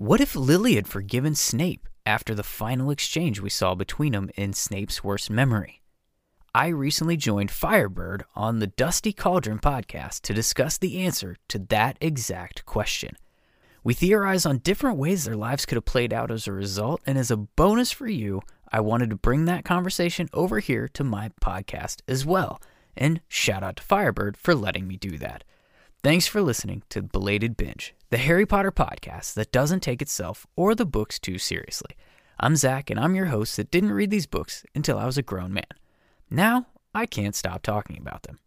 What if Lily had forgiven Snape after the final exchange we saw between them in Snape's worst memory? I recently joined Fyrebyrd on the Dusty Caldron podcast to discuss the answer to that exact question. We theorize on different ways their lives could have played out as a result, and as a bonus for you, I wanted to bring that conversation over here to my podcast as well. And shout out to Fyrebyrd for letting me do that. Thanks for listening to Belated Binge, the Harry Potter podcast that doesn't take itself or the books too seriously. I'm Zach, and I'm your host that didn't read these books until I was a grown man. Now, I can't stop talking about them.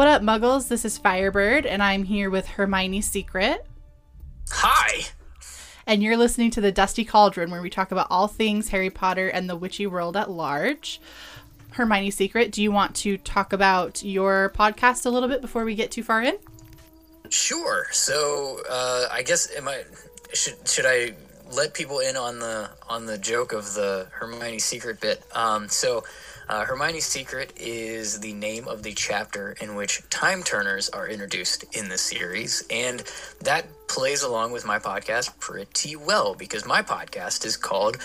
What up, Muggles? This is Fyrebyrd, and I'm here with Hermione Secret. Hi. And you're listening to the Dusty Caldron, where we talk about all things Harry Potter and the witchy world at large. Hermione Secret, do you want to talk about your podcast a little bit before we get too far in? Sure. So, uh, I guess am I should should I let people in on the on the joke of the Hermione Secret bit? Um, so uh, Hermione's Secret is the name of the chapter in which time turners are introduced in the series, and that plays along with my podcast pretty well because my podcast is called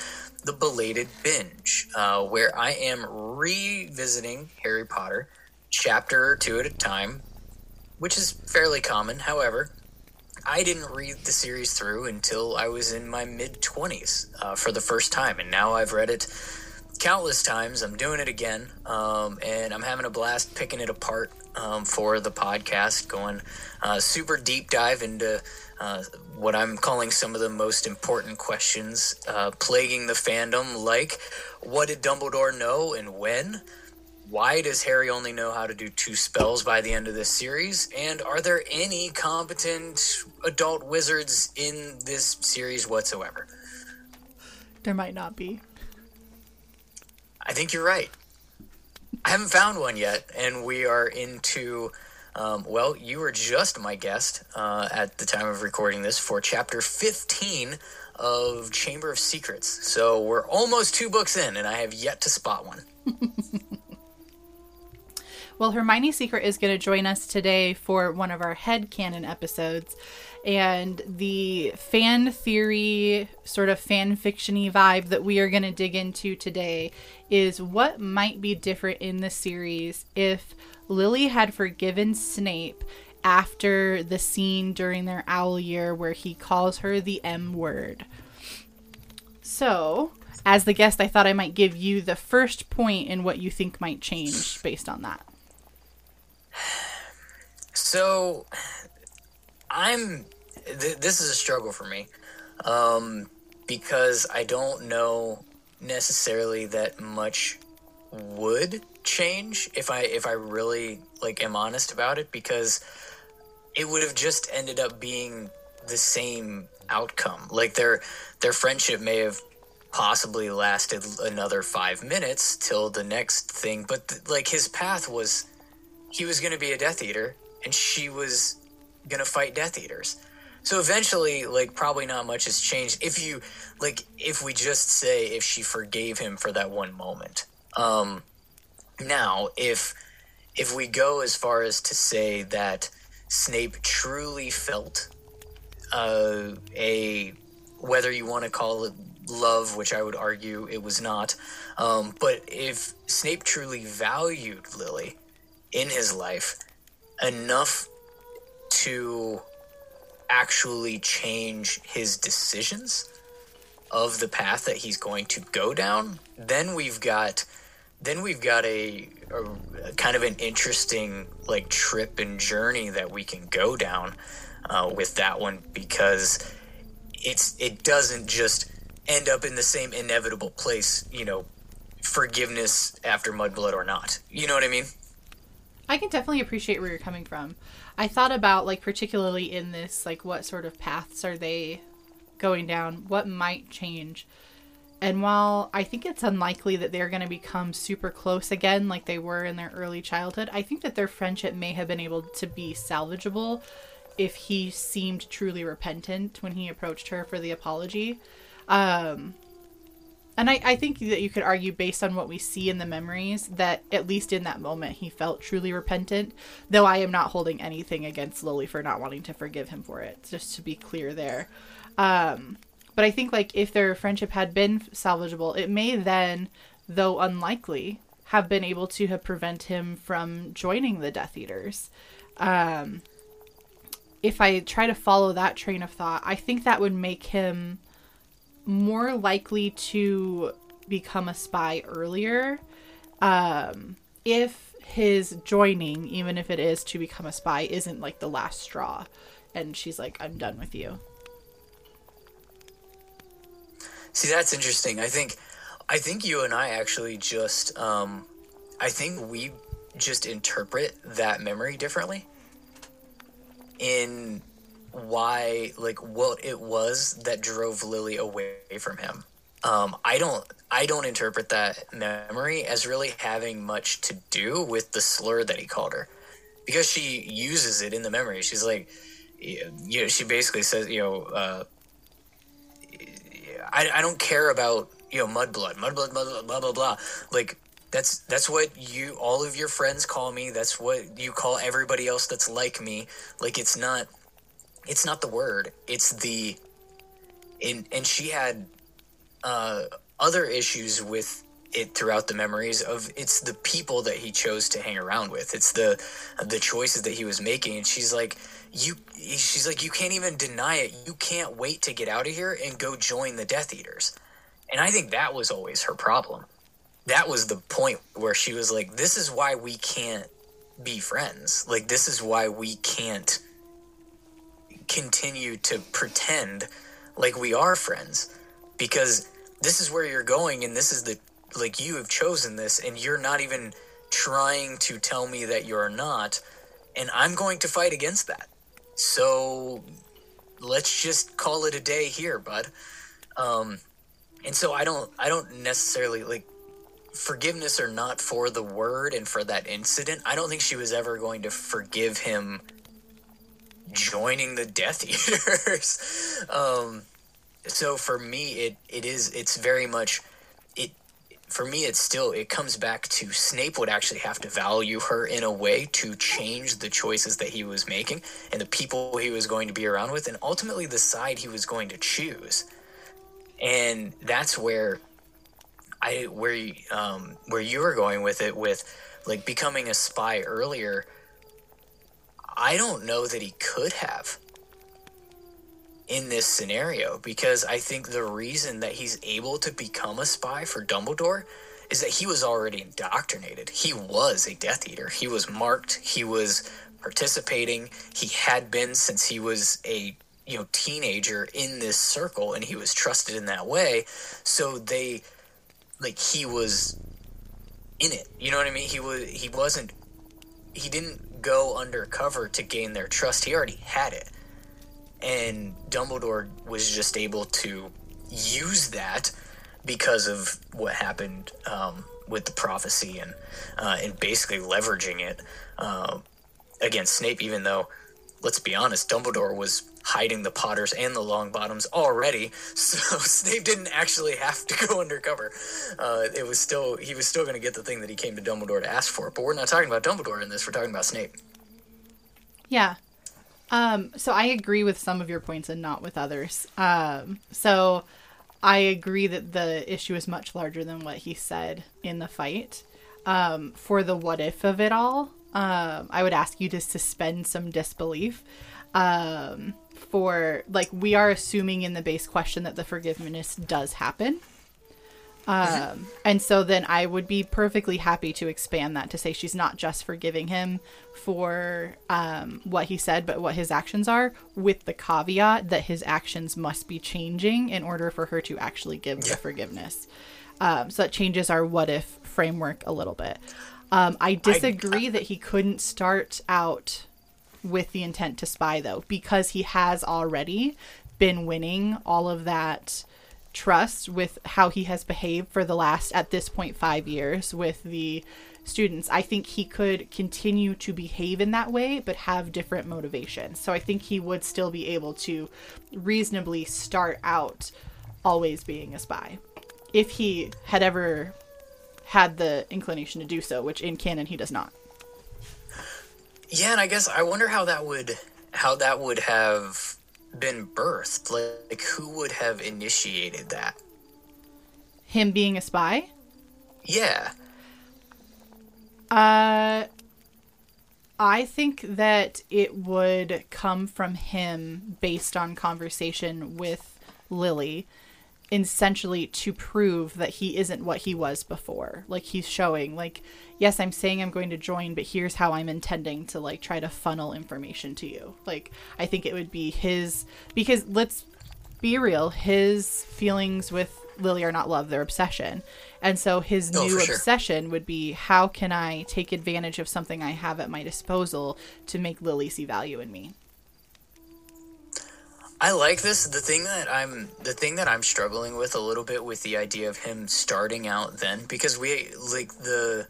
The Belated Binge, uh, where I am revisiting Harry Potter chapter or two at a time, which is fairly common. However, I didn't read the series through until I was in my mid 20s uh, for the first time, and now I've read it countless times. I'm doing it again, um, and I'm having a blast picking it apart um, for the podcast, going uh, super deep dive into uh, what I'm calling some of the most important questions uh, plaguing the fandom, like what did Dumbledore know and when? Why does Harry only know how to do two spells by the end of this series? And are there any competent adult wizards in this series whatsoever? There might not be. I think you're right. I haven't found one yet, and we are into. Um, well, you were just my guest uh, at the time of recording this for chapter 15 of Chamber of Secrets. So we're almost two books in, and I have yet to spot one. well, Hermione Secret is going to join us today for one of our head canon episodes and the fan theory sort of fan fictiony vibe that we are going to dig into today is what might be different in the series if Lily had forgiven Snape after the scene during their owl year where he calls her the M word. So, as the guest, I thought I might give you the first point in what you think might change based on that. So, I'm th- this is a struggle for me um, because I don't know necessarily that much would change if I if I really like am honest about it because it would have just ended up being the same outcome. Like their their friendship may have possibly lasted another 5 minutes till the next thing, but th- like his path was he was going to be a Death Eater and she was going to fight Death Eaters. So eventually, like, probably not much has changed. If you, like, if we just say if she forgave him for that one moment. Um, now, if if we go as far as to say that Snape truly felt uh, a whether you want to call it love, which I would argue it was not, um, but if Snape truly valued Lily in his life enough to actually change his decisions of the path that he's going to go down, then we've got then we've got a, a, a kind of an interesting like trip and journey that we can go down uh, with that one because it's it doesn't just end up in the same inevitable place, you know, forgiveness after mudblood or not. You know what I mean? I can definitely appreciate where you're coming from. I thought about like particularly in this like what sort of paths are they going down? What might change? and while I think it's unlikely that they're going to become super close again like they were in their early childhood, I think that their friendship may have been able to be salvageable if he seemed truly repentant when he approached her for the apology. Um, and I, I think that you could argue, based on what we see in the memories, that at least in that moment he felt truly repentant. Though I am not holding anything against Lily for not wanting to forgive him for it, just to be clear there. Um, but I think like if their friendship had been salvageable, it may then, though unlikely, have been able to have prevent him from joining the Death Eaters. Um, if I try to follow that train of thought, I think that would make him more likely to become a spy earlier um, if his joining, even if it is to become a spy, isn't like the last straw. And she's like, I'm done with you. See, that's interesting. I think, I think you and I actually just, um, I think we just interpret that memory differently. In why like what it was that drove Lily away from him. Um, I don't I don't interpret that memory as really having much to do with the slur that he called her, because she uses it in the memory. She's like, you know, she basically says, you know, uh, I I don't care about you know mudblood, mudblood, mudblood, blah blah blah. Like that's that's what you all of your friends call me. That's what you call everybody else that's like me. Like it's not it's not the word it's the in and she had uh, other issues with it throughout the memories of it's the people that he chose to hang around with. It's the the choices that he was making. And she's like you she's like you can't even deny it. You can't wait to get out of here and go join the death eaters. And i think that was always her problem. That was the point where she was like this is why we can't be friends. Like this is why we can't continue to pretend like we are friends because this is where you're going and this is the like you have chosen this and you're not even trying to tell me that you're not and I'm going to fight against that. So let's just call it a day here, bud. Um and so I don't I don't necessarily like forgiveness or not for the word and for that incident. I don't think she was ever going to forgive him joining the Death Eaters. um, so for me, it it is it's very much it. For me, it's still it comes back to Snape would actually have to value her in a way to change the choices that he was making and the people he was going to be around with, and ultimately the side he was going to choose. And that's where I where um, where you were going with it with like becoming a spy earlier I don't know that he could have in this scenario because I think the reason that he's able to become a spy for Dumbledore is that he was already indoctrinated. He was a Death Eater. He was marked. He was participating. He had been since he was a you know teenager in this circle, and he was trusted in that way. So they like he was in it. You know what I mean? He was he wasn't he didn't go undercover to gain their trust. He already had it. And Dumbledore was just able to use that because of what happened um, with the prophecy and uh, and basically leveraging it uh, against Snape. Even though, let's be honest, Dumbledore was hiding the Potters and the Longbottoms already, so Snape didn't actually have to go undercover. Uh, it was still he was still going to get the thing that he came to Dumbledore to ask for. But we're not talking about Dumbledore in this. We're talking about Snape. Yeah. Um, so I agree with some of your points and not with others. Um, so I agree that the issue is much larger than what he said in the fight. Um, for the what if of it all, um, I would ask you to suspend some disbelief. Um, for like we are assuming in the base question that the forgiveness does happen. Um, and so then I would be perfectly happy to expand that to say she's not just forgiving him for um, what he said, but what his actions are, with the caveat that his actions must be changing in order for her to actually give the forgiveness. Um, so that changes our what if framework a little bit. Um, I disagree I, I, that he couldn't start out with the intent to spy, though, because he has already been winning all of that trust with how he has behaved for the last at this point 5 years with the students. I think he could continue to behave in that way but have different motivations. So I think he would still be able to reasonably start out always being a spy if he had ever had the inclination to do so, which in canon he does not. Yeah, and I guess I wonder how that would how that would have been birthed. Like, who would have initiated that? Him being a spy? Yeah. Uh I think that it would come from him based on conversation with Lily essentially to prove that he isn't what he was before. Like he's showing like yes, I'm saying I'm going to join, but here's how I'm intending to like try to funnel information to you. Like I think it would be his because let's be real, his feelings with Lily are not love, they're obsession. And so his Oh, new sure. obsession would be how can I take advantage of something I have at my disposal to make Lily see value in me? I like this. The thing that I'm the thing that I'm struggling with a little bit with the idea of him starting out then because we like the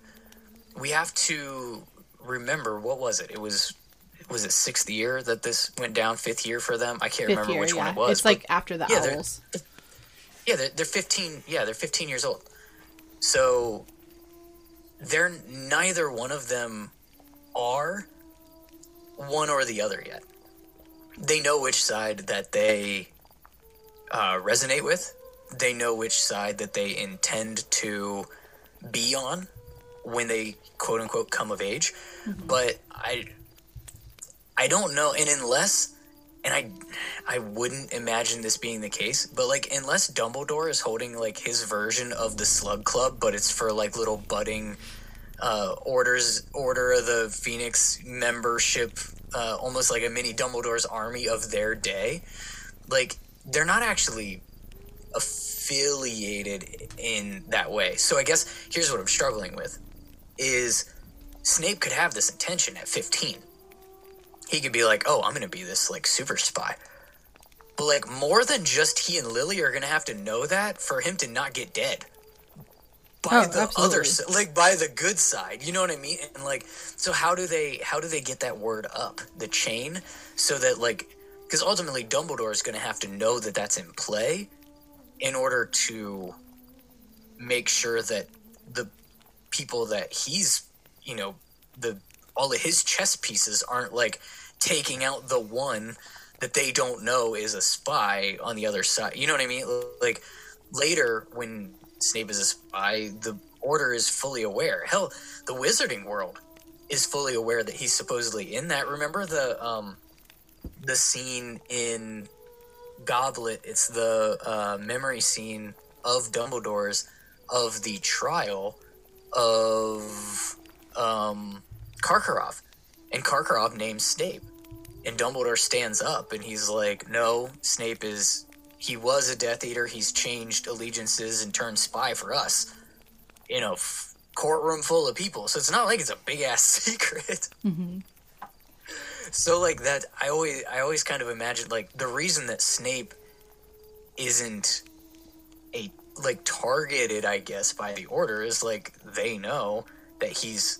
we have to remember what was it? It was was it sixth year that this went down? Fifth year for them? I can't Fifth remember year, which yeah. one it was. it's like after the yeah, they're- owls. yeah, they're, they're 15. Yeah, they're 15 years old. So they're neither one of them are one or the other yet. They know which side that they uh, resonate with. They know which side that they intend to be on when they quote unquote come of age. But I, I don't know. And unless and I I wouldn't imagine this being the case, but like unless Dumbledore is holding like his version of the Slug Club, but it's for like little budding uh, orders, Order of the Phoenix membership, uh, almost like a mini Dumbledore's army of their day. Like they're not actually affiliated in that way. So I guess here's what I'm struggling with: is Snape could have this intention at 15 he could be like, "Oh, I'm gonna be this like super spy," but like more than just he and Lily are gonna have to know that for him to not get dead by Oh, the absolutely. other like by the good side. You know what I mean? And like, so how do they how do they get that word up the chain so that like because ultimately Dumbledore is gonna have to know that that's in play in order to make sure that the people that he's you know the all of his chess pieces aren't like taking out the one that they don't know is a spy on the other side. You know what I mean? Like later when Snape is a spy, the order is fully aware. Hell, the wizarding world is fully aware that he's supposedly in that. Remember the um the scene in Goblet, it's the uh, memory scene of Dumbledore's of the trial of um, Karkaroff, and Karkaroff names Snape, and Dumbledore stands up and he's like, "No, Snape is he was a Death Eater. He's changed allegiances and turned spy for us." In a f- courtroom full of people, so it's not like it's a big ass secret. So like that, I always I always kind of imagined like the reason that Snape isn't a like targeted, I guess, by the Order is like they know that he's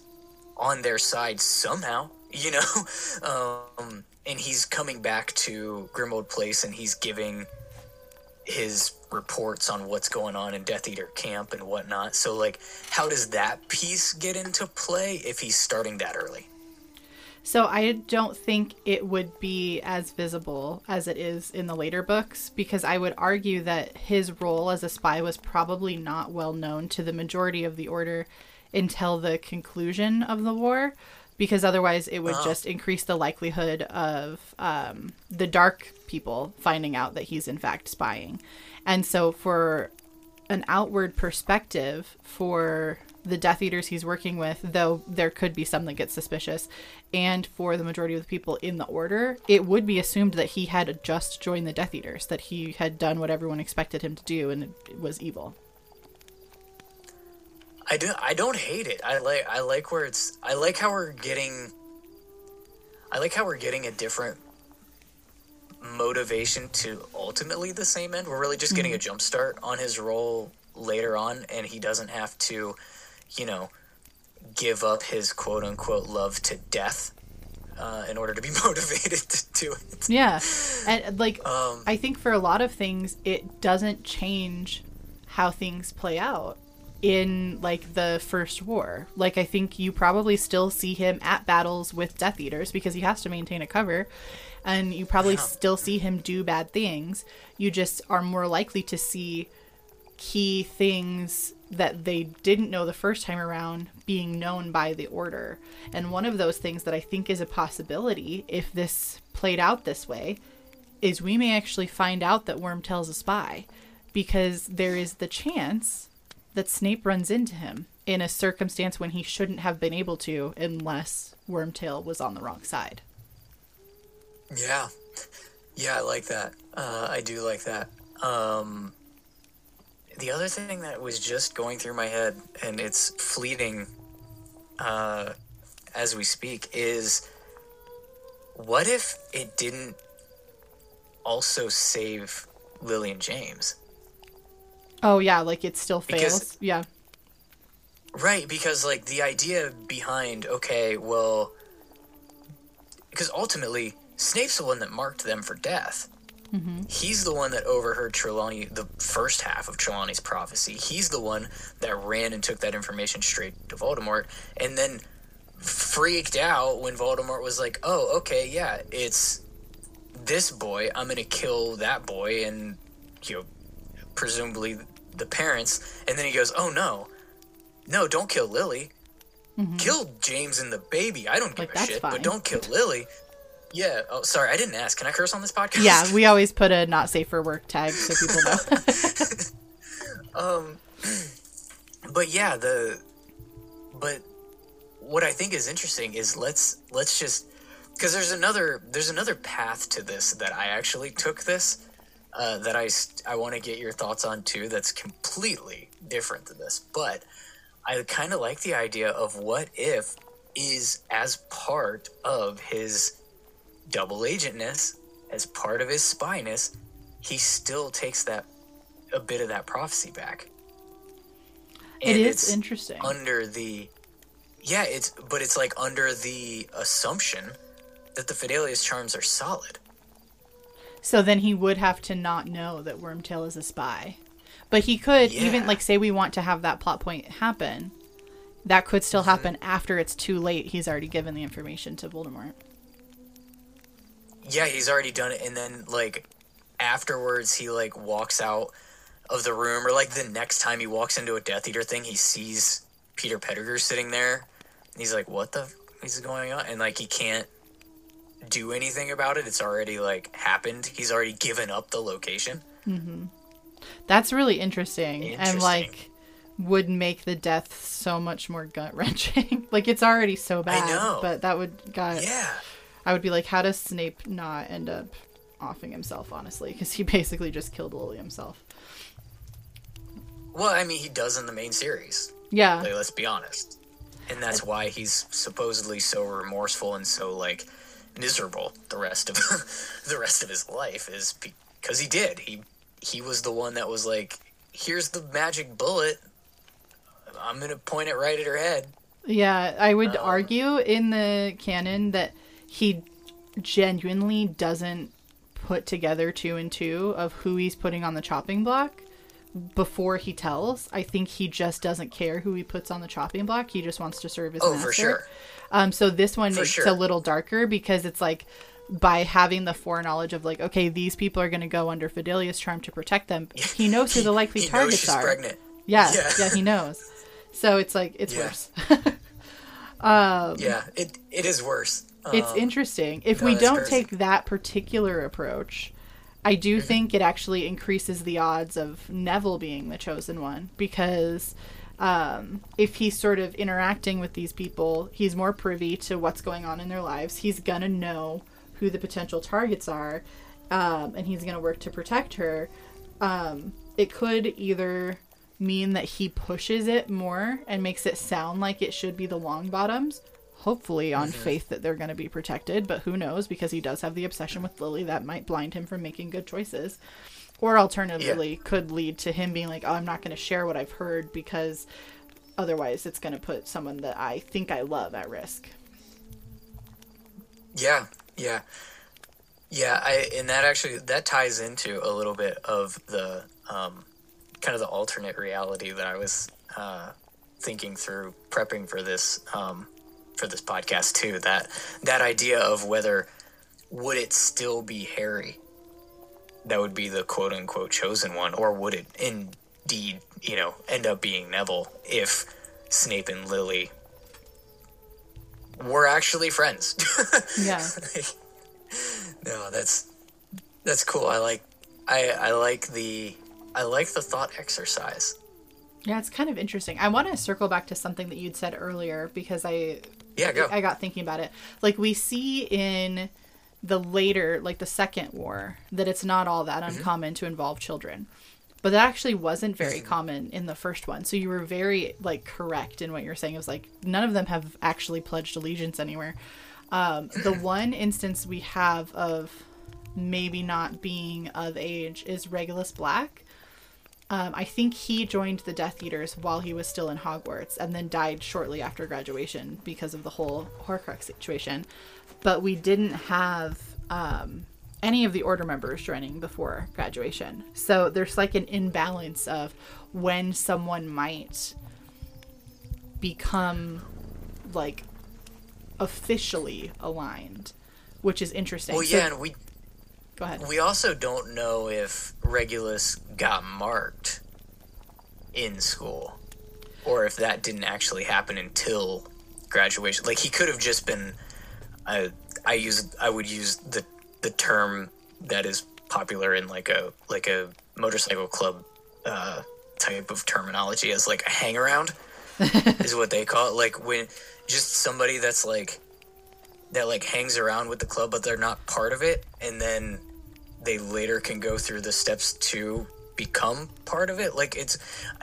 on their side somehow, you know, um, and he's coming back to Grimmauld Place and he's giving his reports on what's going on in Death Eater camp and whatnot. So like, how does that piece get into play if he's starting that early? So I don't think it would be as visible as it is in the later books because I would argue that his role as a spy was probably not well known to the majority of the order until the conclusion of the war because otherwise it would just increase the likelihood of um, the dark people finding out that he's in fact spying. And so for an outward perspective for the Death Eaters he's working with, though there could be some that get suspicious, and for the majority of the people in the Order, it would be assumed that he had just joined the Death Eaters, that he had done what everyone expected him to do, and it was evil. I do. I don't hate it. I like. I like where it's. I like how we're getting. I like how we're getting a different motivation to ultimately the same end. We're really just getting a jump start on his role later on, and he doesn't have to, you know, give up his quote unquote love to death uh, in order to be motivated to do it. Yeah. And like Um, I think for a lot of things it doesn't change how things play out in like the first war. Like I think you probably still see him at battles with Death Eaters because he has to maintain a cover and you probably still see him do bad things. You just are more likely to see key things that they didn't know the first time around being known by the order. And one of those things that I think is a possibility if this played out this way is we may actually find out that Wormtail's a spy because there is the chance that Snape runs into him in a circumstance when he shouldn't have been able to unless Wormtail was on the wrong side. Yeah, yeah, I like that. Uh, I do like that. Um, the other thing that was just going through my head, and it's fleeting uh, as we speak, is what if it didn't also save Lily and James? Oh yeah, like it still fails. Because- yeah. Right, because like the idea behind okay, well, because ultimately Snape's the one that marked them for death. Mm-hmm. He's the one that overheard Trelawney, the first half of Trelawney's prophecy. He's the one that ran and took that information straight to Voldemort, and then freaked out when Voldemort was like, "Oh, okay, yeah, it's this boy. I'm gonna kill that boy, and you know, presumably the parents." And then he goes, "Oh no, no, don't kill Lily. Kill James and the baby. I don't give Like, a shit, fine. but don't kill Lily." Yeah. Oh, sorry, I didn't ask. Can I curse on this podcast? Yeah, we always put a not safe for work tag so people know. Um, but yeah, the but what I think is interesting is let's let's just because there's another there's another path to this that I actually took this uh, that I I want to get your thoughts on too. That's completely different than this, but I kind of like the idea of what if is as part of his double agentness, as part of his spyness, he still takes that a bit of that prophecy back. And is it's interesting. under the yeah, it's but it's like under the assumption that the Fidelius charms are solid. So then he would have to not know that Wormtail is a spy. But he could even like say we want to have that plot point happen. That could still Mm-hmm. happen after it's too late. He's already given the information to Voldemort. Yeah, he's already done it, and then like afterwards, he like walks out of the room, or like the next time he walks into a Death Eater thing, he sees Peter Pettigrew sitting there, and he's like, "What the f- is going on?" And like he can't do anything about it. It's already like happened. He's already given up the location. Mm-hmm. That's really interesting, and like would make the death so much more gut wrenching. like it's already so bad, know. but that would God, Yeah. I would be like, how does Snape not end up offing himself? Honestly, because he basically just killed Lily himself. Well, I mean, he does in the main series. Yeah, Like, let's be honest. And that's why he's supposedly so remorseful and so like miserable the rest of the rest of his life is because he did. He he was the one that was like, "Here's the magic bullet. I'm gonna point it right at her head." Yeah, I would Uh, argue in the canon that he genuinely doesn't put together two and two of who he's putting on the chopping block before he tells. I think he just doesn't care who he puts on the chopping block. He just wants to serve his Oh, master. for sure. Um, so this one is sure. a little darker because it's like by having the foreknowledge of like, okay, these people are going to go under Fidelius' charm to protect them. He knows who the likely he targets are. pregnant. Yeah, Yeah. yeah, he knows. So it's like it's Yeah. worse. Yeah, it it is worse. It's Um, interesting. If no, we don't crazy. take that particular approach, I do Mm-hmm. think it actually increases the odds of Neville being the chosen one because um, if he's sort of interacting with these people, he's more privy to what's going on in their lives. He's gonna know who the potential targets are, um, and he's gonna work to protect her. Um, it could either mean that he pushes it more and makes it sound like it should be the Longbottoms hopefully on mm-hmm. faith that they're going to be protected, but who knows because he does have the obsession with Lily that might blind him from making good choices. Or alternatively, yeah. could lead to him being like, "Oh, I'm not going to share what I've heard because otherwise it's going to put someone that I think I love at risk." Yeah, yeah. Yeah, I and that actually that ties into a little bit of the um, kind of the alternate reality that I was uh, thinking through prepping for this um, for this podcast too. That that idea of whether would it still be Harry that would be the quote unquote chosen one, or would it indeed you know end up being Neville if Snape and Lily were actually friends? yeah. no, that's that's cool. I like I I like the I like the thought exercise. Yeah, it's kind of interesting. I want to circle back to something that you'd said earlier because I yeah go. I got thinking about it. Like we see in the later, like the second war, that it's not all that mm-hmm. uncommon to involve children. But that actually wasn't very common in the first one. So you were very like correct in what you're saying. It was like none of them have actually pledged allegiance anywhere. Um, the one instance we have of maybe not being of age is Regulus Black. Um, I think he joined the Death Eaters while he was still in Hogwarts and then died shortly after graduation because of the whole Horcrux situation. But we didn't have um, any of the Order members joining before graduation. So there's like an imbalance of when someone might become like officially aligned, which is interesting. Well, yeah, so, and we go ahead. We also don't know if Regulus got marked in school, or if that didn't actually happen until graduation. Like he could have just been. I I use I would use the the term that is popular in like a like a motorcycle club uh, type of terminology as like a hang around is what they call it. Like when just somebody that's like that like hangs around with the club but they're not part of it and then they later can go through the steps to become part of it like it's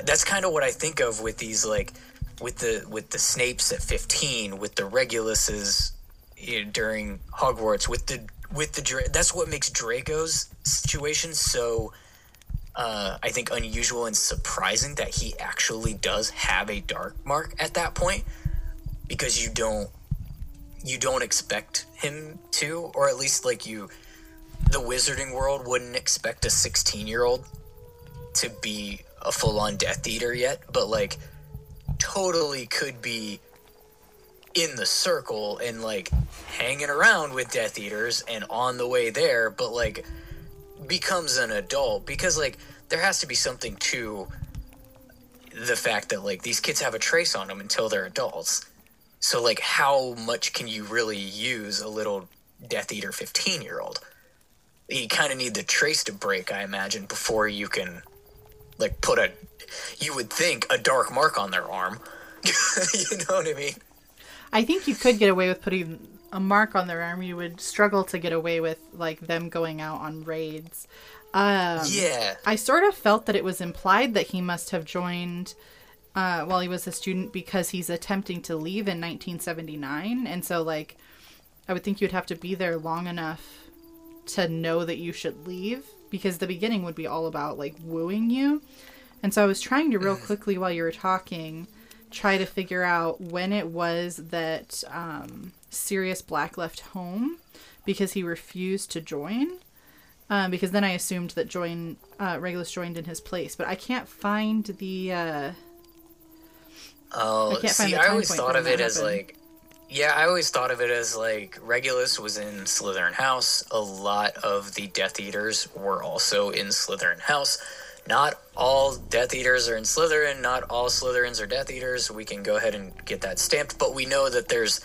that's kind of what i think of with these like with the with the snapes at 15 with the reguluses you know, during hogwarts with the with the that's what makes draco's situation so uh, I think unusual and surprising that he actually does have a dark mark at that point because you don't you don't expect him to or at least like you the wizarding world wouldn't expect a 16 year old to be a full-on death eater yet but like totally could be in the circle and like hanging around with death eaters and on the way there but like becomes an adult because like there has to be something to the fact that like these kids have a trace on them until they're adults so, like, how much can you really use a little Death Eater 15 year old? You kind of need the trace to break, I imagine, before you can, like, put a, you would think, a dark mark on their arm. you know what I mean? I think you could get away with putting a mark on their arm. You would struggle to get away with, like, them going out on raids. Um, yeah. I sort of felt that it was implied that he must have joined uh, while he was a student because he's attempting to leave in 1979. And so, like, I would think you'd have to be there long enough to know that you should leave because the beginning would be all about, like, wooing you. And so I was trying to real mm. quickly while you were talking try to figure out when it was that um, Sirius Black left home because he refused to join. Um, because then I assumed that join uh, Regulus joined in his place, but I can't find the uh, Oh, see, I always thought of it as like, yeah, I always thought of it as like Regulus was in Slytherin House. A lot of the Death Eaters were also in Slytherin House. Not all Death Eaters are in Slytherin. Not all Slytherins are Death Eaters. We can go ahead and get that stamped, but we know that there's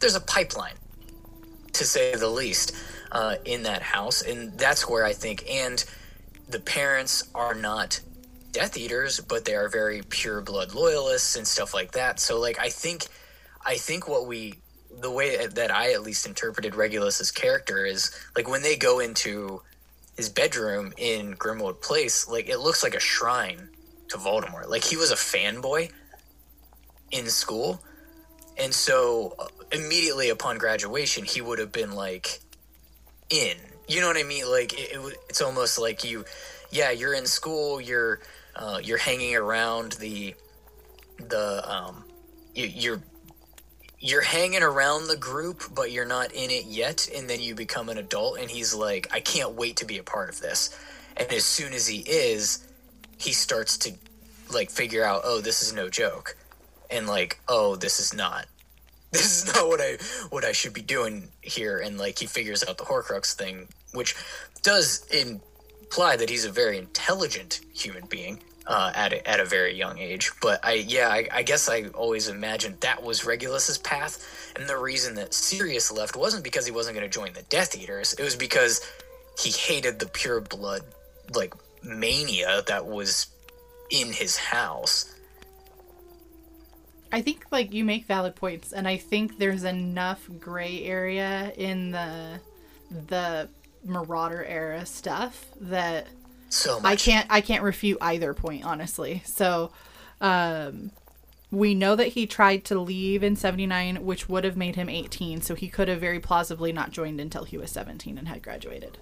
there's a pipeline, to say the least, uh, in that house, and that's where I think and the parents are not Death Eaters, but they are very pure blood loyalists and stuff like that. So like I think I think what we the way that I at least interpreted Regulus's character is like when they go into his bedroom in Grimmauld Place, like it looks like a shrine to Voldemort. Like he was a fanboy in school and so uh, immediately upon graduation, he would have been like in. You know what I mean? Like it, it, it's almost like you, yeah, you're in school, you're uh, you're hanging around the the um, you, you're you're hanging around the group, but you're not in it yet, and then you become an adult, and he's like, I can't wait to be a part of this. And as soon as he is, he starts to like figure out, oh, this is no joke, and like, oh, this is not this is not what I what I should be doing here. And like he figures out the Horcrux thing, which does imply that he's a very intelligent human being uh, at a, at a very young age. But I yeah, I, I guess I always imagined that was Regulus's path, and the reason that Sirius left wasn't because he wasn't going to join the Death Eaters. It was because he hated the pure blood like mania that was in his house I think like you make valid points, and I think there's enough gray area in the the Marauder era stuff that so I can't I can't refute either point honestly. So um we know that he tried to leave in 79 which would have made him 18 so he could have very plausibly not joined until he was 17 and had graduated.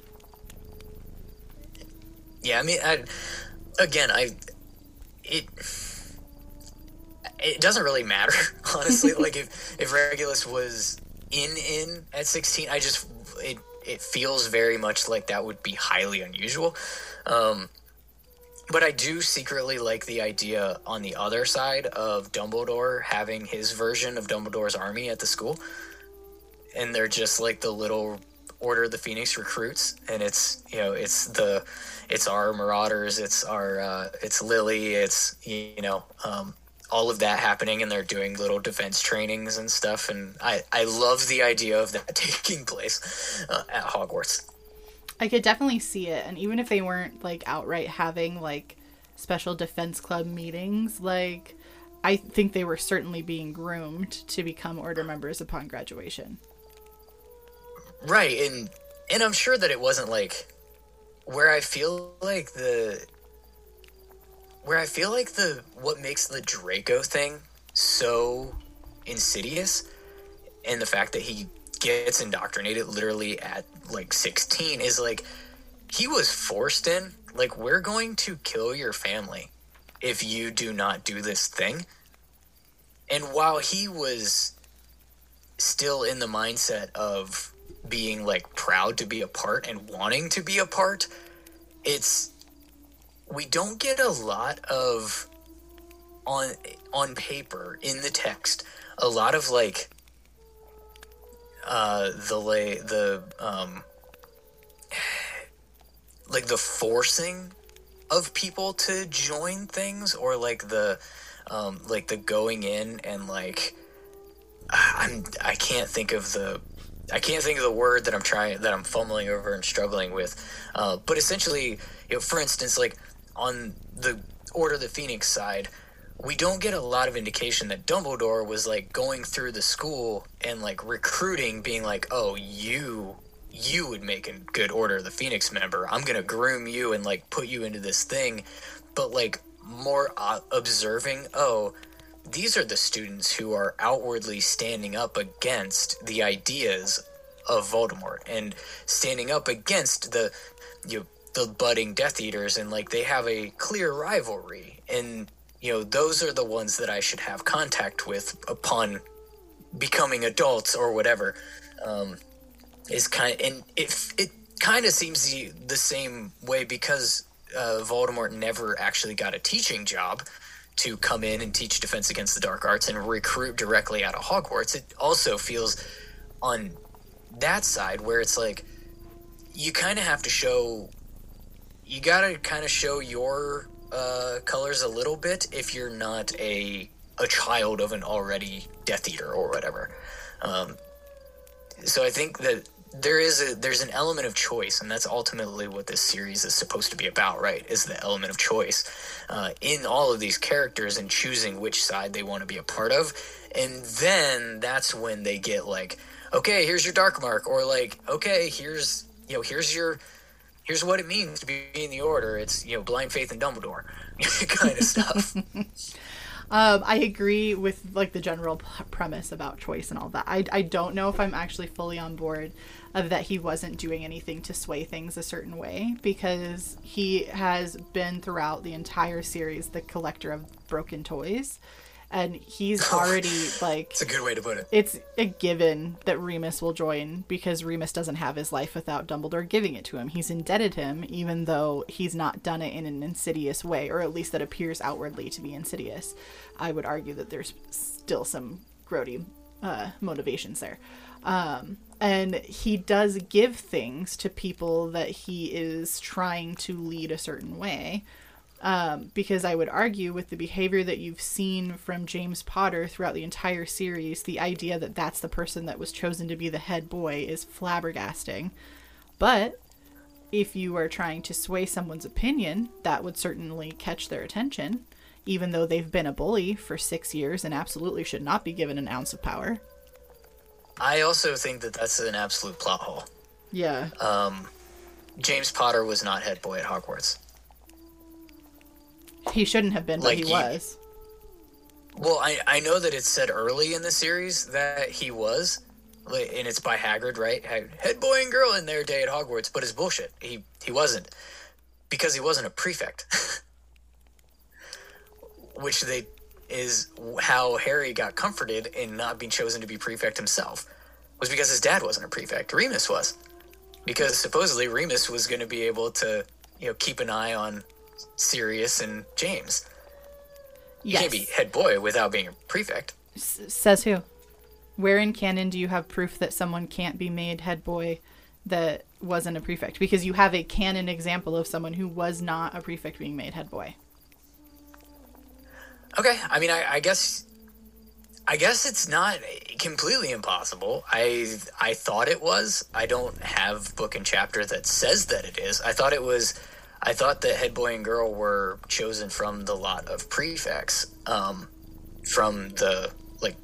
Yeah, I mean I again I it it doesn't really matter honestly like if if regulus was in in at 16 i just it it feels very much like that would be highly unusual um but I do secretly like the idea on the other side of Dumbledore having his version of Dumbledore's army at the school. And they're just like the little Order of the Phoenix recruits and it's, you know, it's the it's our marauders, it's our uh it's Lily, it's you know, um all of that happening and they're doing little defense trainings and stuff and i i love the idea of that taking place uh, at hogwarts. I could definitely see it and even if they weren't like outright having like special defense club meetings like i think they were certainly being groomed to become order members upon graduation. Right and and i'm sure that it wasn't like where i feel like the where I feel like the what makes the Draco thing so insidious and the fact that he gets indoctrinated literally at like 16 is like he was forced in. Like we're going to kill your family if you do not do this thing. And while he was still in the mindset of being like proud to be a part and wanting to be a part it's we don't get a lot of on on paper in the text a lot of like uh the lay the um like the forcing of people to join things or like the um like the going in and like I'm I can't think of the I can't think of the word that I'm trying that I'm fumbling over and struggling with. Uh, but essentially, you know, for instance, like on the Order of the Phoenix side, we don't get a lot of indication that Dumbledore was like going through the school and like recruiting, being like, "Oh, you, you would make a good Order of the Phoenix member. I'm gonna groom you and like put you into this thing," but like more uh, observing. Oh, these are the students who are outwardly standing up against the ideas of Voldemort and standing up against the you know, the budding Death Eaters, and like they have a clear rivalry, and you know those are the ones that I should have contact with upon becoming adults or whatever. Um, is kind of, and it it kind of seems the the same way because uh, Voldemort never actually got a teaching job to come in and teach Defense Against the Dark Arts and recruit directly out of Hogwarts. It also feels on that side where it's like you kind of have to show you got to kind of show your uh, colors a little bit if you're not a a child of an already Death Eater or whatever. Um, so I think that there is a there's an element of choice, and that's ultimately what this series is supposed to be about, right? Is the element of choice uh, in all of these characters and choosing which side they want to be a part of, and then that's when they get like, okay, here's your dark mark, or like, okay, here's you know, here's your here's what it means to be in the order. It's you know blind faith in Dumbledore kind of stuff. Um, I agree with like the general premise about choice and all that. I, I don't know if I'm actually fully on board of that he wasn't doing anything to sway things a certain way because he has been throughout the entire series the collector of broken toys and he's already like It's a good way to put it. it's a given that Remus will join because Remus doesn't have his life without Dumbledore giving it to him. He's indebted him, even though he's not done it in an insidious way, or at least that appears outwardly to be insidious. I would argue that there's still some grody uh, motivations there. Um, and he does give things to people that he is trying to lead a certain way um, because I would argue with the behavior that you've seen from James Potter throughout the entire series, the idea that that's the person that was chosen to be the head boy is flabbergasting. But if you are trying to sway someone's opinion, that would certainly catch their attention, even though they've been a bully for six years and absolutely should not be given an ounce of power. I also think that that's an absolute plot hole. Yeah. James Potter was not head boy at Hogwarts. He shouldn't have been, but he he- was. Well, I I know that it's said early in the series that he was, and it's by Hagrid, right? Head boy and girl in their day at Hogwarts, but it's bullshit. He he wasn't because he wasn't a prefect, which they is how Harry got comforted in not being chosen to be prefect himself was because his dad wasn't a prefect. Remus was because supposedly Remus was going to be able to you know keep an eye on Sirius and James. You Yes. can't be head boy without being a prefect. S- says who? Where in canon do you have proof that someone can't be made head boy that wasn't a prefect? Because you have a canon example of someone who was not a prefect being made head boy. Okay, I mean, I, I guess, I guess it's not completely impossible. I I thought it was. I don't have book and chapter that says that it is. I thought it was. I thought that head boy and girl were chosen from the lot of prefects, um, from the like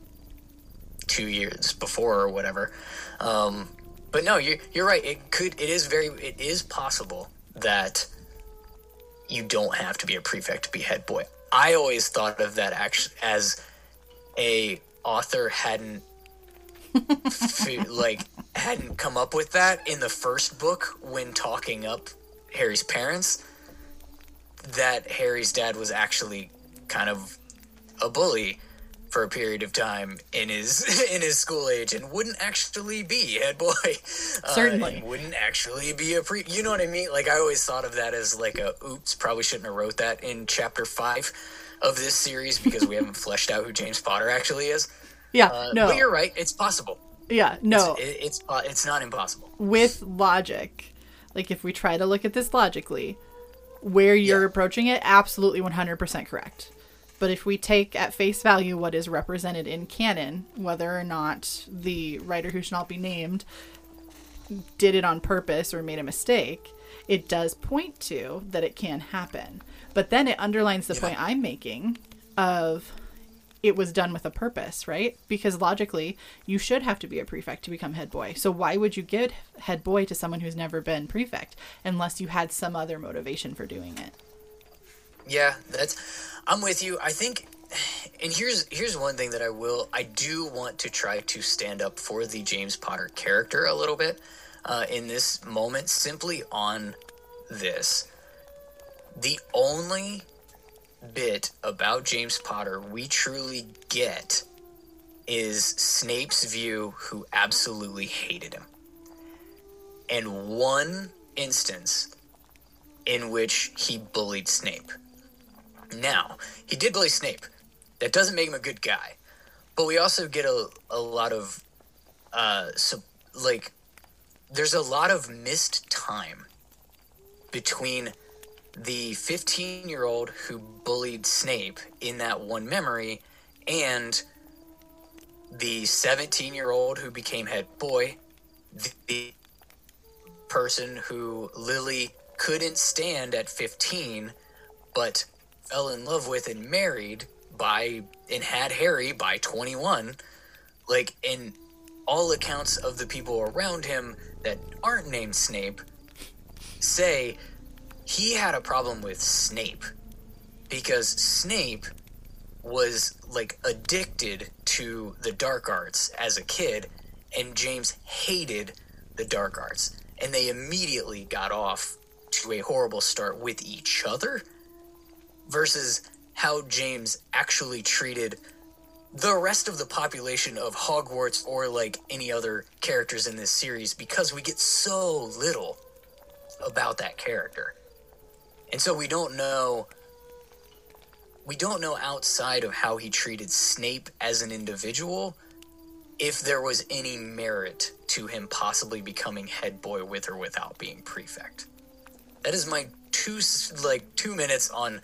two years before or whatever. Um, but no, you're you're right. It could. It is very. It is possible that you don't have to be a prefect to be head boy. I always thought of that actually as a author hadn't f- like hadn't come up with that in the first book when talking up Harry's parents that Harry's dad was actually kind of a bully for a period of time in his in his school age and wouldn't actually be head boy Uh, Certainly. and wouldn't actually be a pre you know what i mean like i always thought of that as like a oops probably shouldn't have wrote that in chapter five of this series because we haven't fleshed out who james potter actually is Yeah, uh, no. but you're right it's possible yeah, no. it, it's uh, it's not impossible with logic, like if we try to look at this logically, where you're Yeah. approaching it, absolutely 100% correct. But if we take at face value what is represented in canon, whether or not the writer who shall not be named did it on purpose or made a mistake, it does point to that it can happen. But then it underlines the point I'm making of it was done with a purpose, right? Because logically, you should have to be a prefect to become head boy. So why would you give head boy to someone who's never been prefect unless you had some other motivation for doing it? Yeah, that's I'm with you. I think and here's here's one thing that I will I do want to try to stand up for the James Potter character a little bit uh, in this moment simply on this. The only bit about James Potter we truly get is Snape's view who absolutely hated him. And one instance in which he bullied Snape. Now, he did bully Snape. That doesn't make him a good guy. But we also get a, a lot of, uh, so, like, there's a lot of missed time between the 15 year old who bullied Snape in that one memory and the 17 year old who became head boy, the person who Lily couldn't stand at 15 but fell in love with and married by and had Harry by 21 like in all accounts of the people around him that aren't named Snape say he had a problem with Snape because Snape was like addicted to the dark arts as a kid, and James hated the dark arts, and they immediately got off to a horrible start with each other versus how James actually treated the rest of the population of Hogwarts or like any other characters in this series because we get so little about that character. And so we don't know we don't know outside of how he treated Snape as an individual if there was any merit to him possibly becoming head boy with or without being prefect. That is my two like 2 minutes on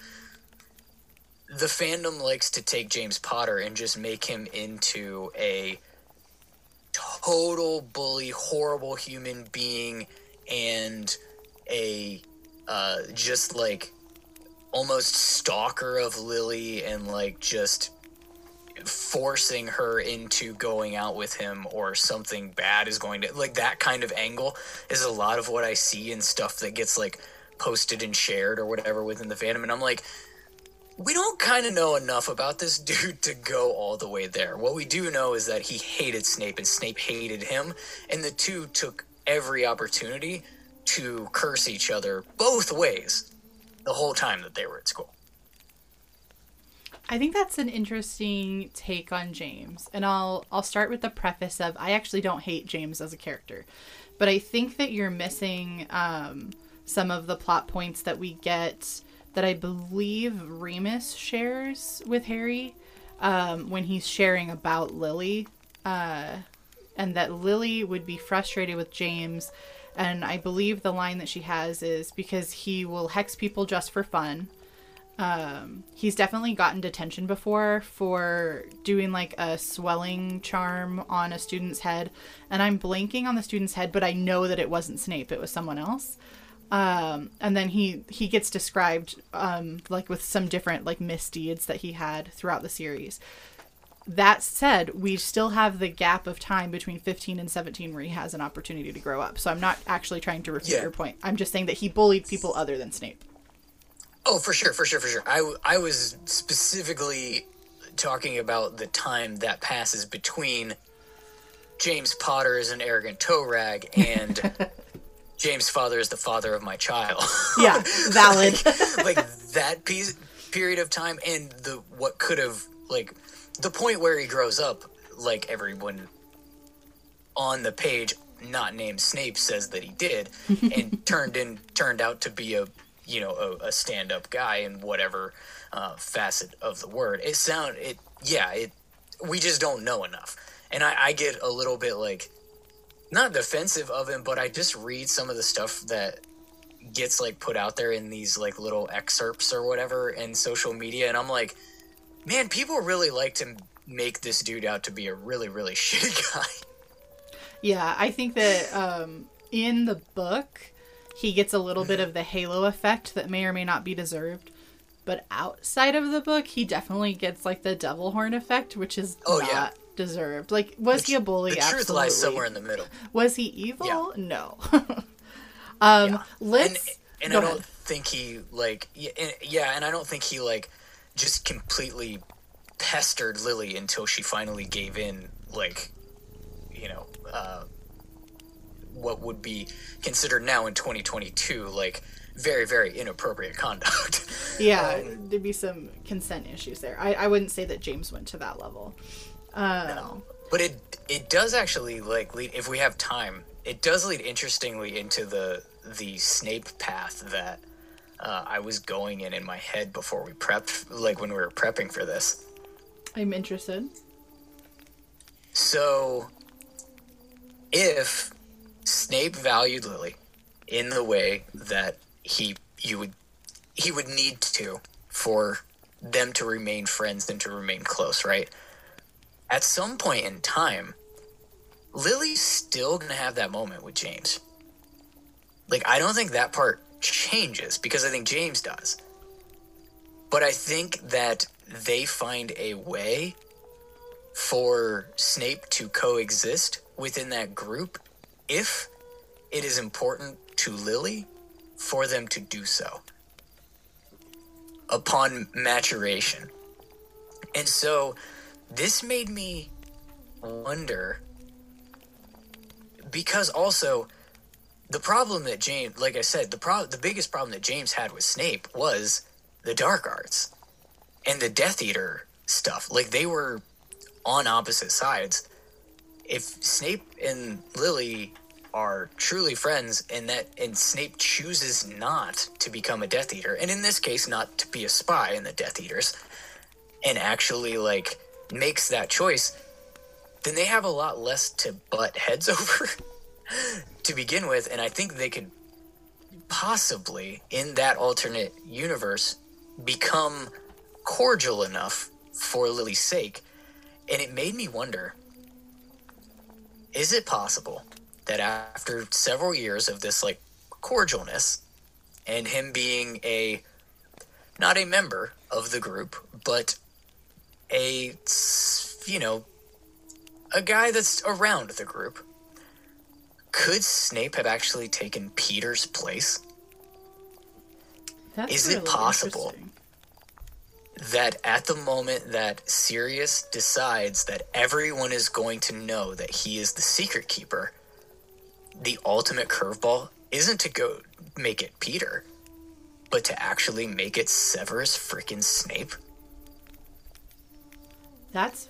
the fandom likes to take James Potter and just make him into a total bully, horrible human being, and a uh, just like almost stalker of Lily, and like just forcing her into going out with him or something bad is going to like that kind of angle is a lot of what I see in stuff that gets like posted and shared or whatever within the fandom and I'm like we don't kind of know enough about this dude to go all the way there. What we do know is that he hated Snape and Snape hated him, and the two took every opportunity to curse each other both ways the whole time that they were at school. I think that's an interesting take on James. And I'll I'll start with the preface of I actually don't hate James as a character. But I think that you're missing um, some of the plot points that we get that I believe Remus shares with Harry um, when he's sharing about Lily, uh, and that Lily would be frustrated with James. And I believe the line that she has is because he will hex people just for fun. Um, he's definitely gotten detention before for doing like a swelling charm on a student's head. And I'm blanking on the student's head, but I know that it wasn't Snape, it was someone else um, and then he he gets described um, like with some different like misdeeds that he had throughout the series that said we still have the gap of time between 15 and 17 where he has an opportunity to grow up so i'm not actually trying to refute yeah. your point i'm just saying that he bullied people other than snape oh for sure for sure for sure i, I was specifically talking about the time that passes between james potter is an arrogant toe rag and James' father is the father of my child. Yeah, valid. like, like that piece period of time and the what could have like the point where he grows up, like everyone on the page, not named Snape, says that he did, and turned in turned out to be a you know a, a stand up guy in whatever uh, facet of the word. It sound it yeah it we just don't know enough, and I, I get a little bit like not defensive of him, but I just read some of the stuff that gets like put out there in these like little excerpts or whatever in social media, and I'm like, man, people really like to make this dude out to be a really really shitty guy. Yeah, I think that um, in the book he gets a little bit of the halo effect that may or may not be deserved. But outside of the book, he definitely gets like the devil horn effect, which is oh, not yeah deserved. Like, was the, he a bully? The truth Absolutely. lies somewhere in the middle. Was he evil? Yeah. No. um, yeah. let's. And, and I don't ahead. think he like yeah, and, yeah, and I don't think he like just completely pestered Lily until she finally gave in. Like, you know, uh, what would be considered now in 2022 like very very inappropriate conduct yeah um, there'd be some consent issues there I, I wouldn't say that james went to that level uh, no. But it it does actually like lead if we have time. It does lead interestingly into the the Snape path that uh, I was going in in my head before we prepped, like when we were prepping for this. I'm interested. So, if Snape valued Lily in the way that he you would he would need to for them to remain friends and to remain close, right? at some point in time, Lily's still going to have that moment with James. Like, I don't think that part changes because I think James does. But I think that they find a way for Snape to coexist within that group if it is important to Lily for them to do so upon maturation And so this made me wonder because also the problem that James, like I said, the pro- the biggest problem that James had with Snape was the dark arts and the Death Eater stuff. Like they were on opposite sides. If Snape and Lily are truly friends and that and Snape chooses not to become a Death Eater, and in this case not to be a spy in the Death Eaters, and actually like makes that choice, then they have a lot less to butt heads over to begin with, and I think they could possibly in that alternate universe become cordial enough for Lily's sake. And it made me wonder is it possible that after several years of this like cordialness and him being a not a member of the group, but a you know a guy that's around the group, could Snape have actually taken Peter's place? That's Is it possible? that at the moment that Sirius decides that everyone is going to know that he is the secret keeper, the ultimate curveball isn't to go make it Peter, but to actually make it Severus freaking Snape. That's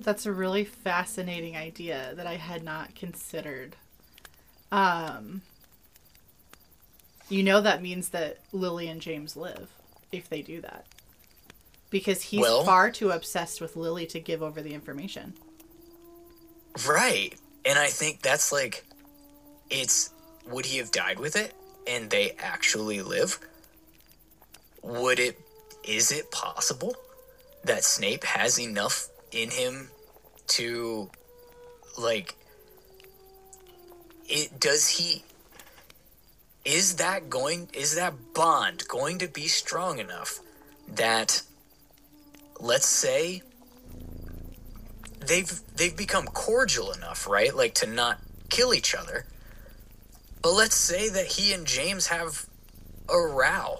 that's a really fascinating idea that I had not considered. Um you know that means that Lily and James live if they do that. Because he's Well- far too obsessed with Lily to give over the information. Right. And I think that's like it's would he have died with it and they actually live? Would it is it possible that Snape has enough in him to like it does he is that going is that bond going to be strong enough that let's say they've they've become cordial enough, right? Like to not kill each other. But let's say that he and James have a row,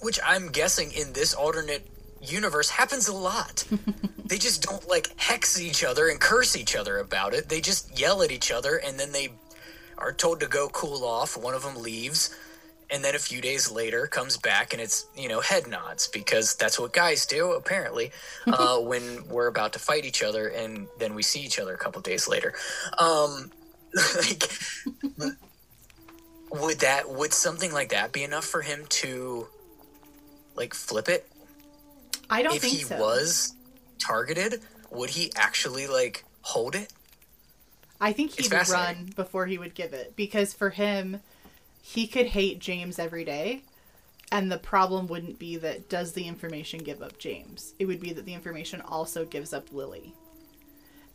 which I'm guessing in this alternate universe happens a lot. they just don't like hex each other and curse each other about it. They just yell at each other and then they are told to go cool off. One of them leaves and then a few days later comes back and it's you know head nods because that's what guys do apparently uh, when we're about to fight each other and then we see each other a couple days later um like would that would something like that be enough for him to like flip it I don't if think he so. was targeted would he actually like hold it I think he'd run before he would give it because for him, he could hate James every day, and the problem wouldn't be that does the information give up James. It would be that the information also gives up Lily.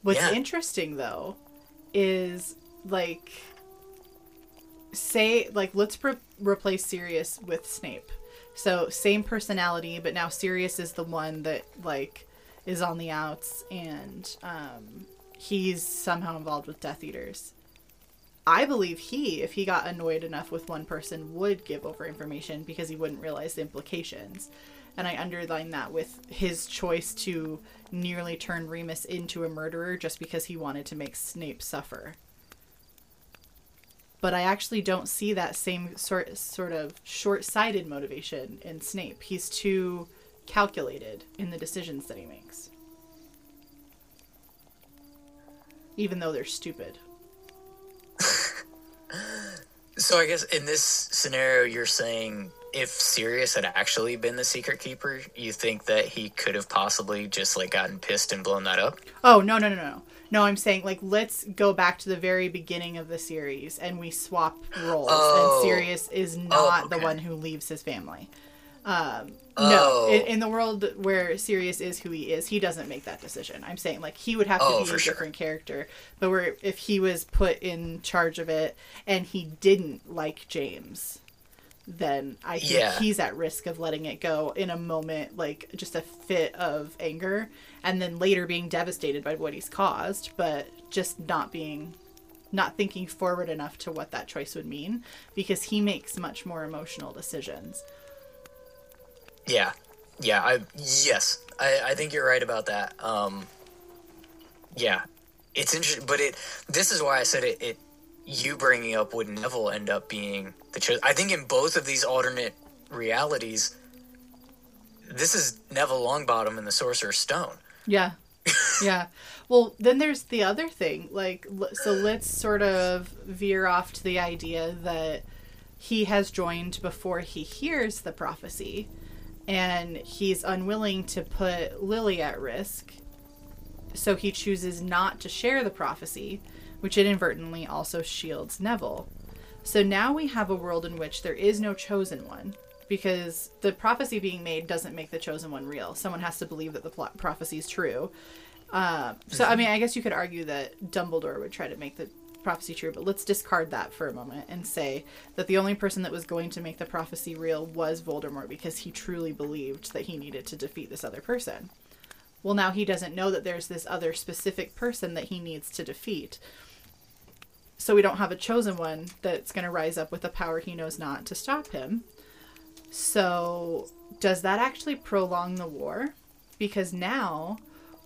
What's Yeah. interesting though is like say like let's re- replace Sirius with Snape. So same personality, but now Sirius is the one that like is on the outs and um he's somehow involved with Death Eaters. I believe he, if he got annoyed enough with one person, would give over information because he wouldn't realize the implications. And I underline that with his choice to nearly turn Remus into a murderer just because he wanted to make Snape suffer. But I actually don't see that same sort sort of short-sighted motivation in Snape. He's too calculated in the decisions that he makes. Even though they're stupid. so i guess in this scenario you're saying if Sirius had actually been the secret keeper, you think that he could have possibly just like gotten pissed and blown that up? Oh no no no no no! I'm saying like let's go back to the very beginning of the series and we swap roles. Oh. And Sirius is not the okay. one who leaves his family. Um, Oh. No, in, oh. in the world where Sirius is who he is, he doesn't make that decision. I'm saying like he would have to Oh, be a sure. different character. But where if he was put in charge of it and he didn't like James, then I think Yeah. he's at risk of letting it go in a moment, like just a fit of anger, and then later being devastated by what he's caused, but just not being, not thinking forward enough to what that choice would mean, because he makes much more emotional decisions. Yeah. yeah, I yes, I, I think you're right about that. Um, yeah, it's interesting, but it. This is why I said it. It you bringing up would Neville end up being the chosen. I think in both of these alternate realities, this is Neville Longbottom and the Sorcerer's Stone. Yeah. yeah. Well, then there's the other thing. Like, so let's sort of veer off to the idea that he has joined before he hears the prophecy and he's unwilling to put Lily at risk. So he chooses not to share the prophecy, which inadvertently also shields Neville. So now we have a world in which there is no chosen one because the prophecy being made doesn't make the chosen one real. Someone has to believe that the pl- prophecy is true. Uh, so, I mean, I guess you could argue that Dumbledore would try to make the prophecy true, but let's discard that for a moment and say that the only person that was going to make the prophecy real was Voldemort because he truly believed that he needed to defeat this other person. Well, now he doesn't know that there's this other specific person that he needs to defeat. So we don't have a chosen one that's going to rise up with a power he knows not to stop him. So, does that actually prolong the war? Because now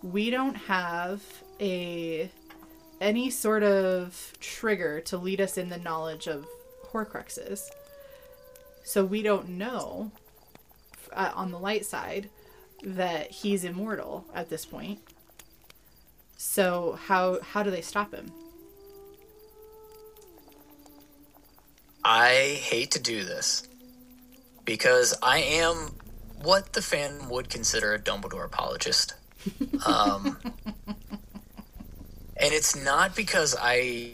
we don't have a any sort of trigger to lead us in the knowledge of horcruxes. So we don't know uh, on the light side that he's immortal at this point. So how how do they stop him? I hate to do this because I am what the fan would consider a Dumbledore apologist. Um, and it's not because I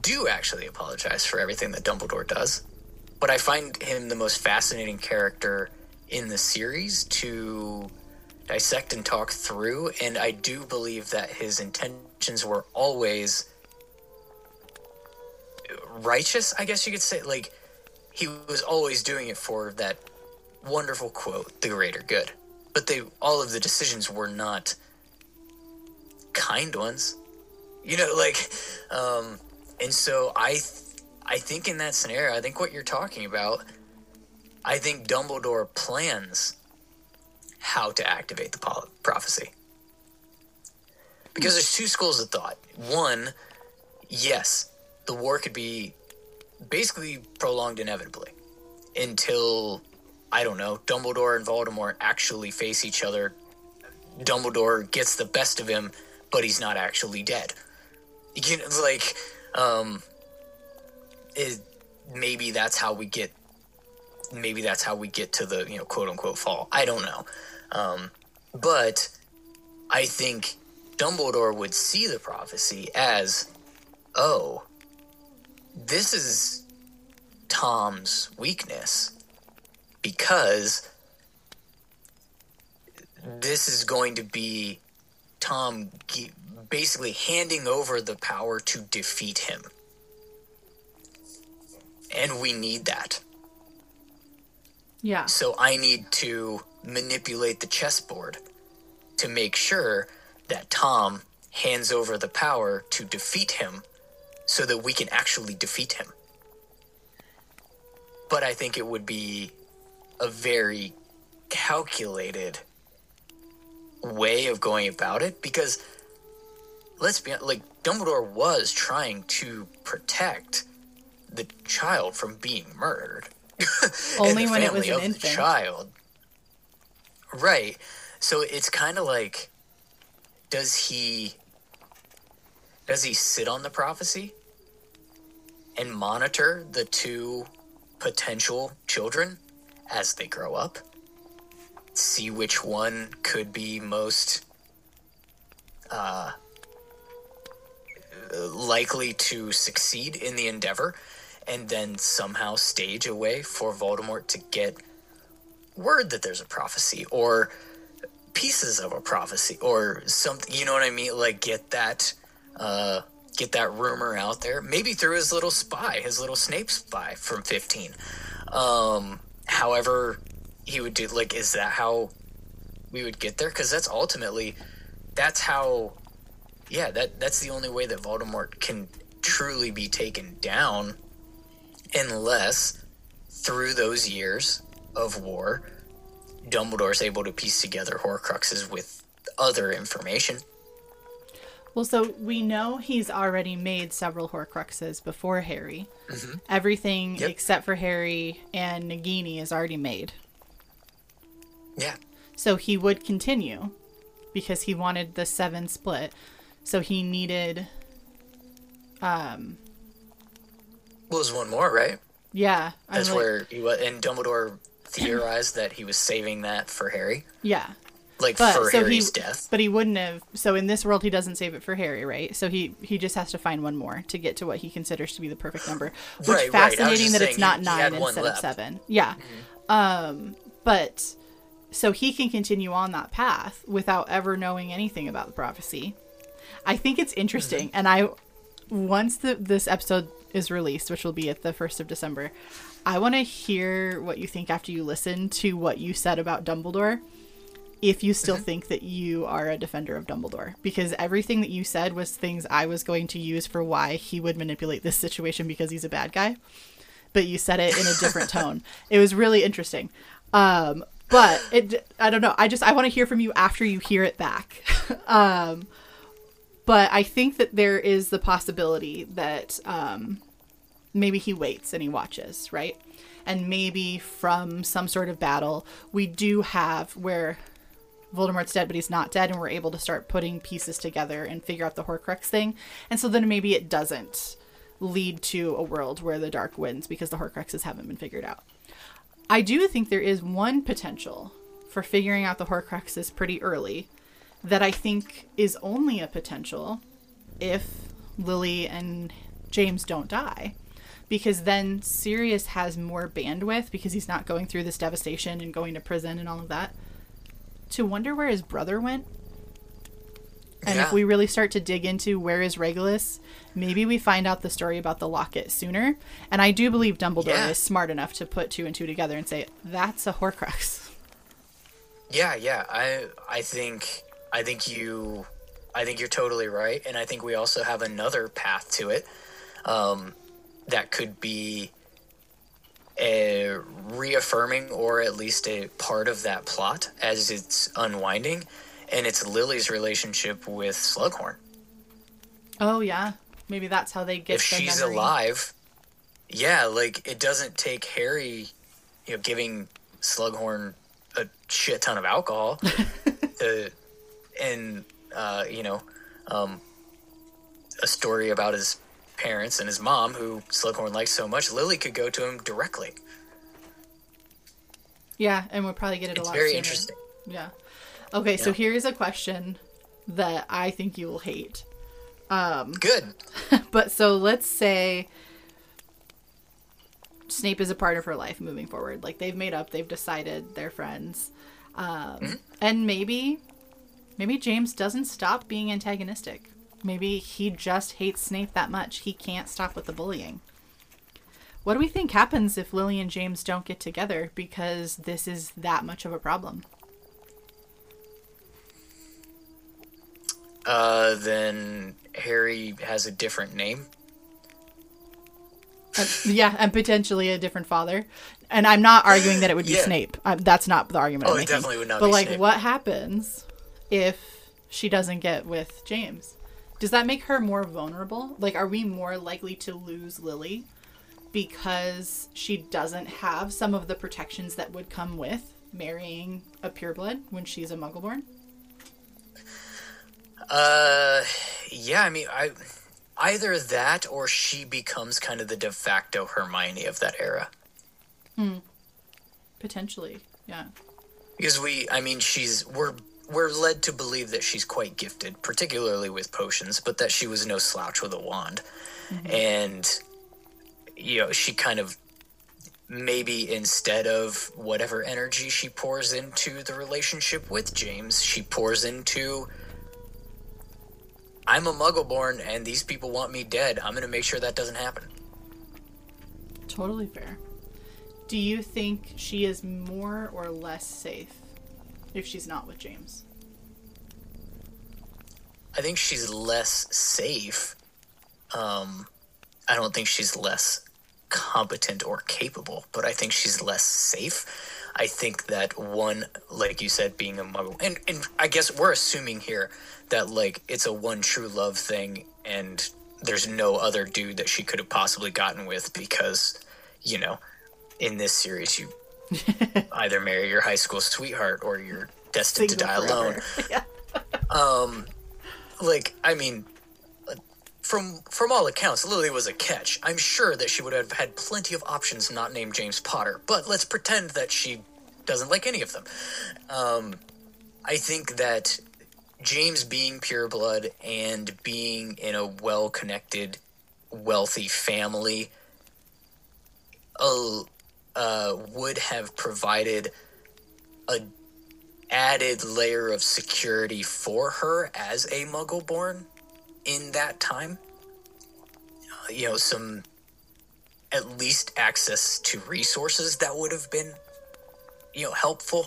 do actually apologize for everything that Dumbledore does, but I find him the most fascinating character in the series to dissect and talk through. And I do believe that his intentions were always righteous, I guess you could say. Like, he was always doing it for that wonderful quote, the greater good. But they all of the decisions were not kind ones. You know, like um and so I th- I think in that scenario, I think what you're talking about, I think Dumbledore plans how to activate the pol- prophecy. Because there's two schools of thought. One, yes, the war could be basically prolonged inevitably until I don't know, Dumbledore and Voldemort actually face each other. Dumbledore gets the best of him, but he's not actually dead. You know, like, um, it, maybe that's how we get. Maybe that's how we get to the you know quote unquote fall. I don't know, um, but I think Dumbledore would see the prophecy as, oh, this is Tom's weakness because this is going to be Tom basically handing over the power to defeat him. And we need that. Yeah. So I need to manipulate the chessboard to make sure that Tom hands over the power to defeat him so that we can actually defeat him. But I think it would be a very calculated way of going about it because let's be like Dumbledore was trying to protect the child from being murdered. Only when it was an of the infant. child. Right. So it's kind of like does he does he sit on the prophecy and monitor the two potential children as they grow up? See which one could be most uh, likely to succeed in the endeavor, and then somehow stage a way for Voldemort to get word that there's a prophecy or pieces of a prophecy or something. You know what I mean? Like get that. Uh, get that rumor out there maybe through his little spy his little snape spy from 15 um however he would do like is that how we would get there because that's ultimately that's how yeah that that's the only way that voldemort can truly be taken down unless through those years of war Dumbledore's able to piece together Horcruxes with other information. Well, so we know he's already made several Horcruxes before Harry. Mm-hmm. Everything Yep. except for Harry and Nagini is already made. Yeah. So he would continue because he wanted the seven split. So he needed, um, Well, there's one more, right? yeah. I'm That's like- where he was, and Dumbledore theorized that he was saving that for Harry, Yeah. like But for so Harry's he, death. but he wouldn't have. So in this world, he doesn't save it for Harry, right? So he he just has to find one more to get to what he considers to be the perfect number. Which Right, right. Was fascinating just that it's not he- he nine one instead of seven. Yeah. Um, but so he can continue on that path without ever knowing anything about the prophecy. I think it's interesting, and I once the this episode is released, which will be at the first of December, I want to hear what you think after you listen to what you said about Dumbledore. If you still think that you are a defender of Dumbledore, because everything that you said was things I was going to use for why he would manipulate this situation because he's a bad guy, but you said it in a different tone. It was really interesting. Um, but it, I don't know. I just I want to hear from you after you hear it back. um, but I think that there is the possibility that um, maybe he waits and he watches, right? And maybe from some sort of battle, we do have where Voldemort's dead, but he's not dead, and we're able to start putting pieces together and figure out the Horcrux thing. And so then maybe it doesn't lead to a world where the dark wins because the Horcruxes haven't been figured out. I do think there is one potential for figuring out the Horcruxes pretty early that I think is only a potential if Lily and James don't die. Because then Sirius has more bandwidth because he's not going through this devastation and going to prison and all of that. To wonder where his brother went. And if we really start to dig into where is Regulus, maybe we find out the story about the locket sooner. And I do believe Dumbledore Yeah. is smart enough to put two and two together and say, that's a Horcrux. Yeah, yeah. I I think I think you I think you're totally right, and I think we also have another path to it. Um, that could be a reaffirming or at least a part of that plot as it's unwinding, and it's Lily's relationship with Slughorn. Oh, yeah. Maybe that's how they get if she's memory. alive, yeah, like it doesn't take Harry, you know, giving Slughorn a shit ton of alcohol to, and uh, you know, um, a story about his parents and his mom, who Slughorn likes so much. Lily could go to him directly. Yeah, and we'll probably get it a It's lot very sooner. interesting. Yeah. Okay, so here is a question that I think you will hate. Um, Good. But so let's say Snape is a part of her life moving forward. Like they've made up, they've decided they're friends. Um, And maybe, maybe James doesn't stop being antagonistic. Maybe he just hates Snape that much. He can't stop with the bullying. What do we think happens if Lily and James don't get together because this is that much of a problem? Uh, then Harry has a different name. Uh, yeah, and potentially a different father. And I'm not arguing that it would be Yeah. Snape. Uh, that's not the argument. Oh, I'm it making. definitely would not But like, Snape. what happens if she doesn't get with James? Does that make her more vulnerable? Like, are we more likely to lose Lily because she doesn't have some of the protections that would come with marrying a pureblood when she's a Muggleborn? Uh, yeah. I mean, I either that or she becomes kind of the de facto Hermione of that era. Hmm. Potentially, yeah. Because we, I mean, she's we're we're led to believe that she's quite gifted, particularly with potions, but that she was no slouch with a wand, and you know, she kind of maybe instead of whatever energy she pours into the relationship with James, she pours into. I'm a Muggleborn, and these people want me dead. I'm gonna make sure that doesn't happen. Totally fair. Do you think she is more or less safe if she's not with James? I think she's less safe. Um, I don't think she's less competent or capable, but I think she's less safe. I think that one, like you said, being a muggle, and and I guess we're assuming here that like it's a one true love thing, and there's no other dude that she could have possibly gotten with because, you know, in this series you either marry your high school sweetheart or you're destined to die Single alone. forever. yeah. Like, I mean, from from all accounts, Lily was a catch. I'm sure that she would have had plenty of options not named James Potter, but let's pretend that she doesn't like any of them. Um, I think that James being pure blood and being in a well connected, wealthy family uh, uh, would have provided a added layer of security for her as a muggle born in that time. Uh, you know, some at least access to resources that would have been, you know, helpful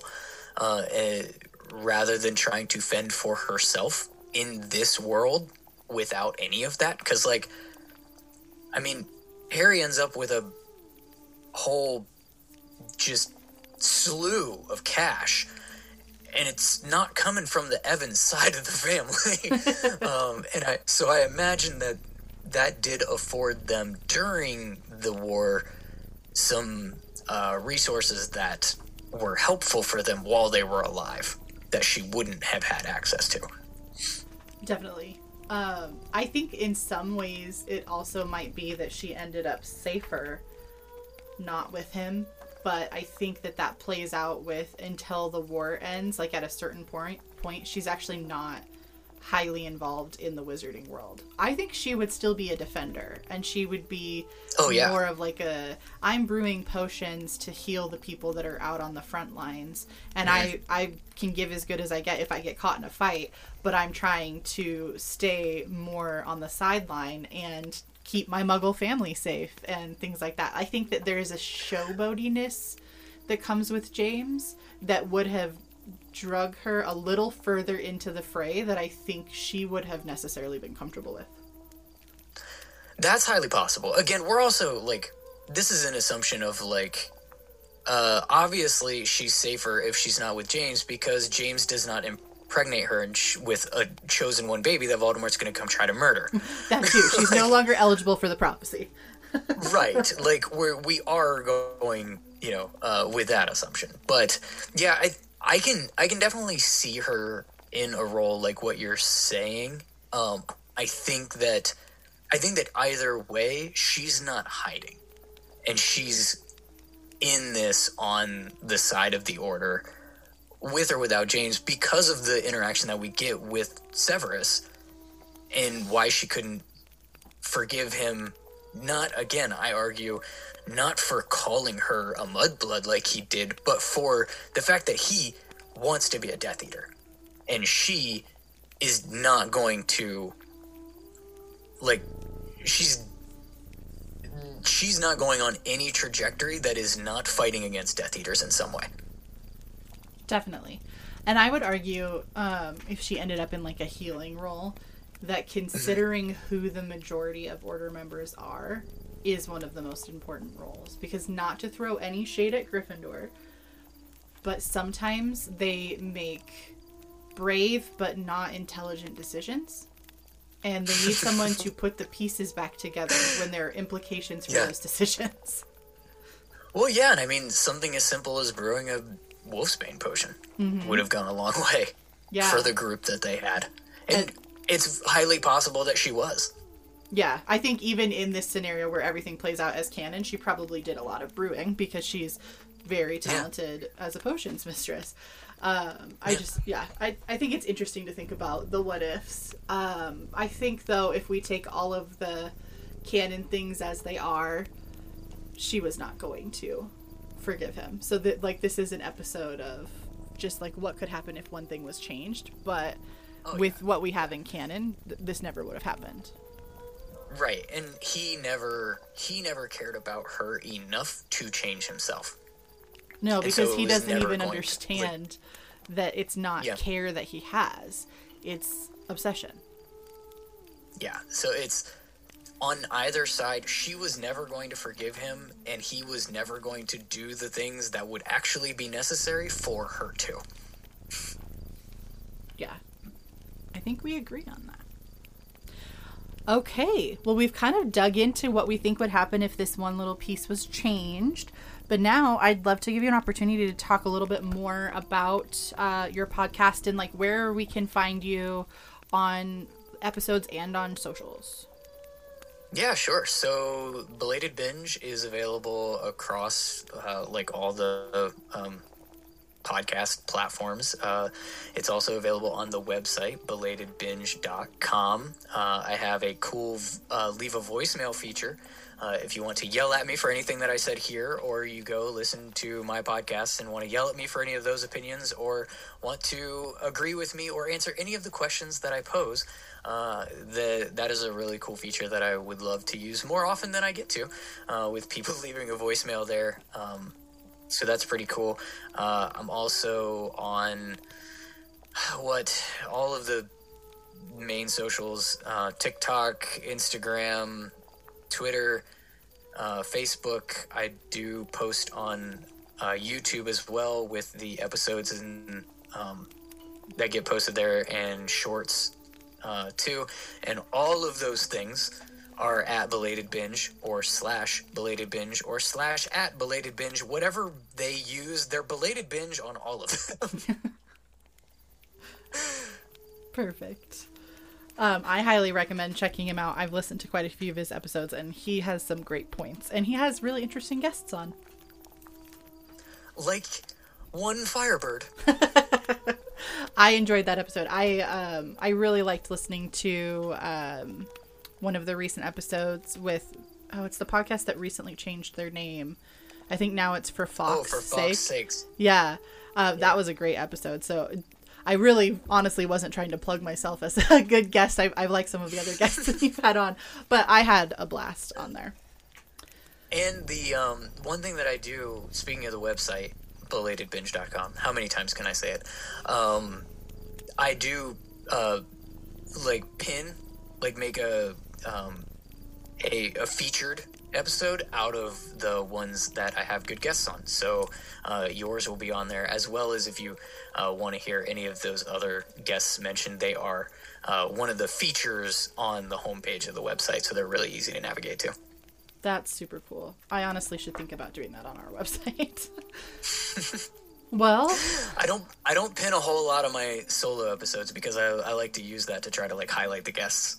uh, eh, rather than trying to fend for herself in this world without any of that. Because, like, I mean, Harry ends up with a whole just slew of cash and it's not coming from the Evans side of the family. um, and I, so I imagine that that did afford them during the war some uh, resources that were helpful for them while they were alive that she wouldn't have had access to. Definitely. Um, I think in some ways it also might be that she ended up safer not with him, but I think that that plays out with until the war ends, like at a certain point, point she's actually not highly involved in the wizarding world. I think she would still be a defender and she would be Oh, yeah. more of like a I'm brewing potions to heal the people that are out on the front lines and I mm-hmm. I can give as good as I get if I get caught in a fight, but I'm trying to stay more on the sideline and keep my muggle family safe and things like that. I think that there is a showboatiness that comes with James that would have drug her a little further into the fray that I think she would have necessarily been comfortable with. That's highly possible. Again, we're also like this is an assumption of like uh obviously she's safer if she's not with James because James does not impregnate her and sh- with a chosen one baby that Voldemort's going to come try to murder. That too. She's no longer eligible for the prophecy. right. Like we're we are going, you know, uh with that assumption. But yeah, I I can I can definitely see her in a role like what you're saying. Um I think that I think that either way, she's not hiding. And she's in this on the side of the order with or without James because of the interaction that we get with Severus and why she couldn't forgive him not again i argue not for calling her a mudblood like he did but for the fact that he wants to be a death eater. And she is not going to like she's she's not going on any trajectory that is not fighting against death eaters in some way. Definitely. And I would argue, um, if she ended up in like a healing role, that considering who the majority of order members are, is one of the most important roles. Because not to throw any shade at Gryffindor, but sometimes they make brave but not intelligent decisions. And they need someone to put the pieces back together when there are implications for Yeah. those decisions. Well, yeah, and I mean something as simple as brewing a wolfsbane potion mm-hmm. would have gone a long way Yeah. for the group that they had, and it's highly possible that she was. Yeah, I think even in this scenario where everything plays out as canon, she probably did a lot of brewing because she's very talented as a potions mistress. Um, I just, yeah, I, I think it's interesting to think about the what ifs. Um, I think, though, if we take all of the canon things as they are, she was not going to forgive him. So that, like, this is an episode of just like what could happen if one thing was changed, but. Oh, with what we have in canon, th- this never would have happened. Right, and he never he never cared about her enough to change himself. No, because so he doesn't even going to, like- understand that it's not Yeah. care that he has. It's obsession. Yeah, so it's on either side, she was never going to forgive him, and he was never going to do the things that would actually be necessary for her to. Yeah. I think we agree on that. Okay, well, we've kind of dug into what we think would happen if this one little piece was changed. But now I'd love to give you an opportunity to talk a little bit more about uh, your podcast and like where we can find you on episodes and on socials. Yeah, sure. So, Belated Binge is available across uh, like all the um, podcast platforms. Uh, it's also available on the website, belatedbinge.com. Uh, I have a cool uh, leave a voicemail feature. Uh, if you want to yell at me for anything that I said here, or you go listen to my podcast and want to yell at me for any of those opinions, or want to agree with me or answer any of the questions that I pose, uh, the, that is a really cool feature that I would love to use more often than I get to, uh, with people leaving a voicemail there. Um, so that's pretty cool. Uh, I'm also on what all of the main socials: uh, TikTok, Instagram, Twitter, uh, Facebook. I do post on uh, YouTube as well with the episodes and um, that get posted there and shorts uh, too. And all of those things are at belated binge or slash belated binge or slash at belated binge whatever they use they're belated binge on all of them. Perfect. Um, i highly recommend checking him out. I've listened to quite a few of his episodes and he has some great points and he has really interesting guests on. Like one Fyrebyrd. I enjoyed that episode. I um, i really liked listening to um, one of the recent episodes with oh, it's the podcast that recently changed their name. I think now it's for Fox. Oh, for sake. Fox sakes. Yeah, uh, that was a great episode. So I really, honestly, wasn't trying to plug myself as a good guest. I, I like some of the other guests that you've had on, but I had a blast on there. And the um, one thing that I do, speaking of the website, belatedbinge.com, how many times can I say it? Um, I do uh, like pin, like make a um, a, a featured episode out of the ones that I have good guests on. So uh, yours will be on there, as well as if you uh, want to hear any of those other guests mentioned, they are uh, one of the features on the homepage of the website. So they're really easy to navigate to. That's super cool. I honestly should think about doing that on our website. well, I don't I don't pin a whole lot of my solo episodes because I, I like to use that to try to like highlight the guests.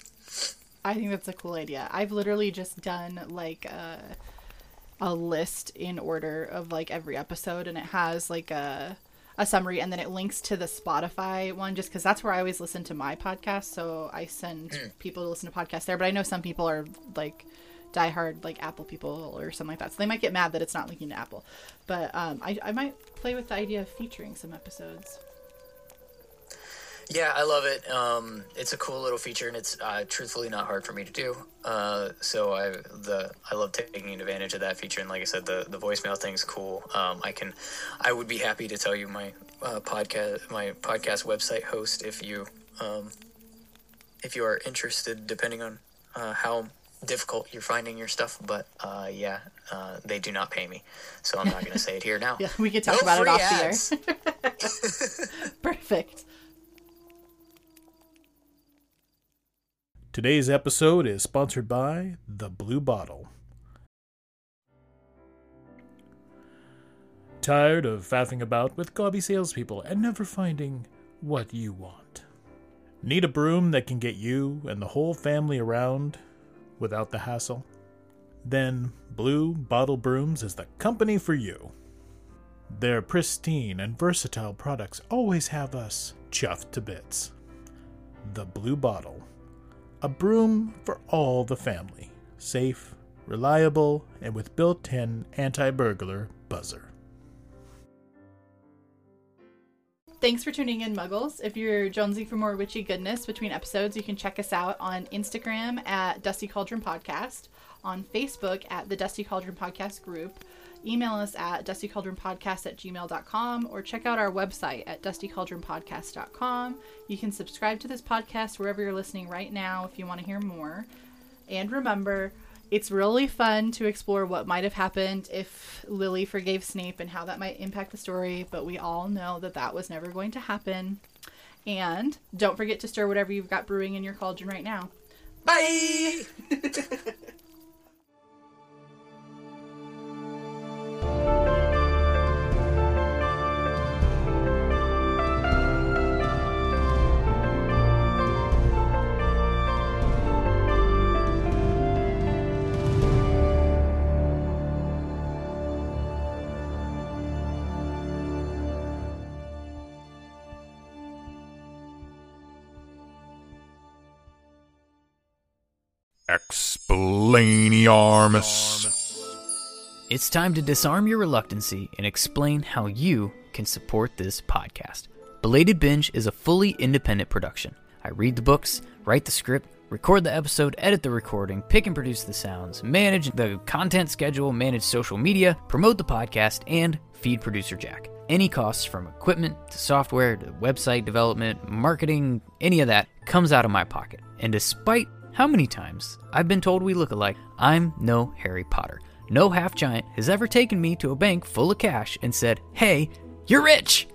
I think that's a cool idea. I've literally just done like a a list in order of like every episode and it has like a a summary and then it links to the Spotify one just cuz that's where I always listen to my podcast, so I send mm. people to listen to podcasts there, but I know some people are like diehard like Apple people or something like that. So they might get mad that it's not linking to Apple. But um, I, I might play with the idea of featuring some episodes. Yeah, I love it. Um, it's a cool little feature, and it's uh, truthfully not hard for me to do. Uh, so I the I love taking advantage of that feature, and like I said, the the voicemail thing's cool. Um, I can, I would be happy to tell you my uh, podcast my podcast website host if you um, if you are interested, depending on uh, how difficult you're finding your stuff. But uh, yeah, uh, they do not pay me, so I'm not going to say it here now. yeah, we could talk no about it off ads. the air. Perfect. Today's episode is sponsored by The Blue Bottle. Tired of faffing about with gobby salespeople and never finding what you want? Need a broom that can get you and the whole family around without the hassle? Then Blue Bottle Brooms is the company for you. Their pristine and versatile products always have us chuffed to bits. The Blue Bottle a broom for all the family. Safe, reliable, and with built in anti burglar buzzer. Thanks for tuning in, Muggles. If you're jonesing for more witchy goodness between episodes, you can check us out on Instagram at Dusty Caldron Podcast, on Facebook at the Dusty Caldron Podcast group, email us at dustycaldronpodcast at gmail.com or check out our website at dustycaldronpodcast.com. You can subscribe to this podcast wherever you're listening right now if you want to hear more. And remember, it's really fun to explore what might have happened if Lily forgave Snape and how that might impact the story, but we all know that that was never going to happen. And don't forget to stir whatever you've got brewing in your cauldron right now. Bye! Explainiarmus. It's time to disarm your reluctancy and explain how you can support this podcast. Belated Binge is a fully independent production. I read the books, write the script, record the episode, edit the recording, pick and produce the sounds, manage the content schedule, manage social media, promote the podcast, and feed producer Jack. Any costs from equipment to software to website development, marketing, any of that comes out of my pocket. And despite how many times I've been told we look alike, I'm no Harry Potter. No half giant has ever taken me to a bank full of cash and said, Hey, you're rich!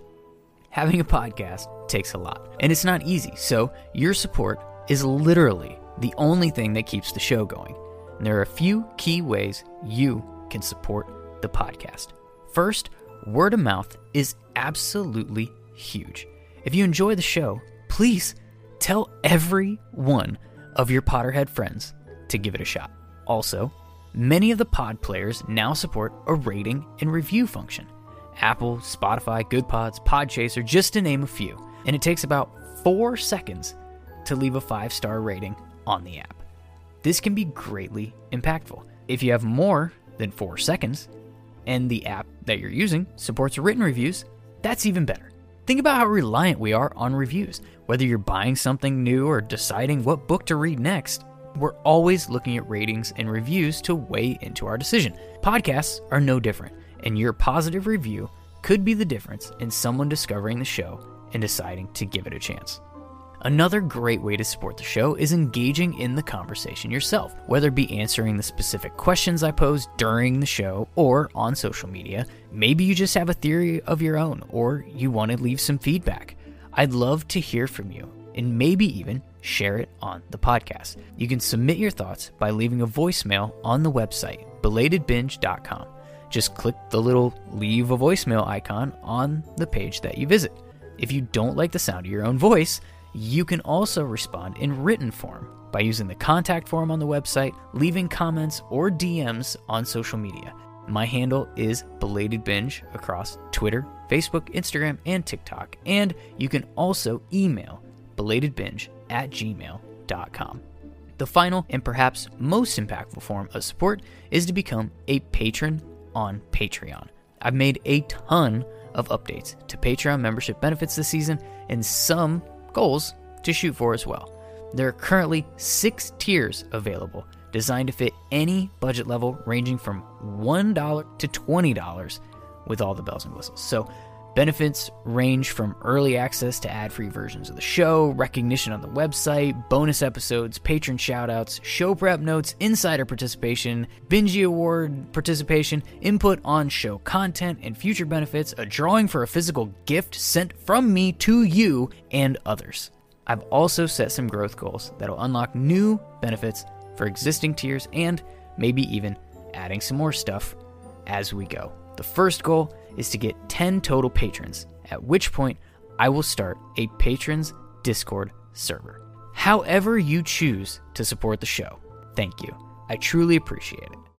Having a podcast takes a lot, and it's not easy, so your support is literally the only thing that keeps the show going. And there are a few key ways you can support the podcast. First, word of mouth is absolutely huge. If you enjoy the show, please tell everyone of your Potterhead friends to give it a shot. Also, many of the pod players now support a rating and review function. Apple, Spotify, GoodPods, Podchaser, just to name a few. And it takes about four seconds to leave a five star rating on the app. This can be greatly impactful. If you have more than four seconds and the app that you're using supports written reviews, that's even better. Think about how reliant we are on reviews. Whether you're buying something new or deciding what book to read next, we're always looking at ratings and reviews to weigh into our decision. Podcasts are no different, and your positive review could be the difference in someone discovering the show and deciding to give it a chance. Another great way to support the show is engaging in the conversation yourself, whether it be answering the specific questions I pose during the show or on social media. Maybe you just have a theory of your own or you want to leave some feedback. I'd love to hear from you and maybe even share it on the podcast. You can submit your thoughts by leaving a voicemail on the website, belatedbinge.com. Just click the little leave a voicemail icon on the page that you visit. If you don't like the sound of your own voice, you can also respond in written form by using the contact form on the website, leaving comments or DMs on social media. My handle is Belated Binge across Twitter, Facebook, Instagram, and TikTok. And you can also email belatedbinge at gmail.com. The final and perhaps most impactful form of support is to become a patron on Patreon. I've made a ton of updates to Patreon membership benefits this season, and some goals to shoot for as well. There are currently six tiers available, designed to fit any budget level ranging from $1 to $20 with all the bells and whistles. So, benefits range from early access to ad free versions of the show, recognition on the website, bonus episodes, patron shoutouts, show prep notes, insider participation, Binge Award participation, input on show content and future benefits, a drawing for a physical gift sent from me to you, and others. I've also set some growth goals that'll unlock new benefits for existing tiers and maybe even adding some more stuff as we go. The first goal is to get 10 total patrons, at which point I will start a patrons Discord server. However, you choose to support the show, thank you. I truly appreciate it.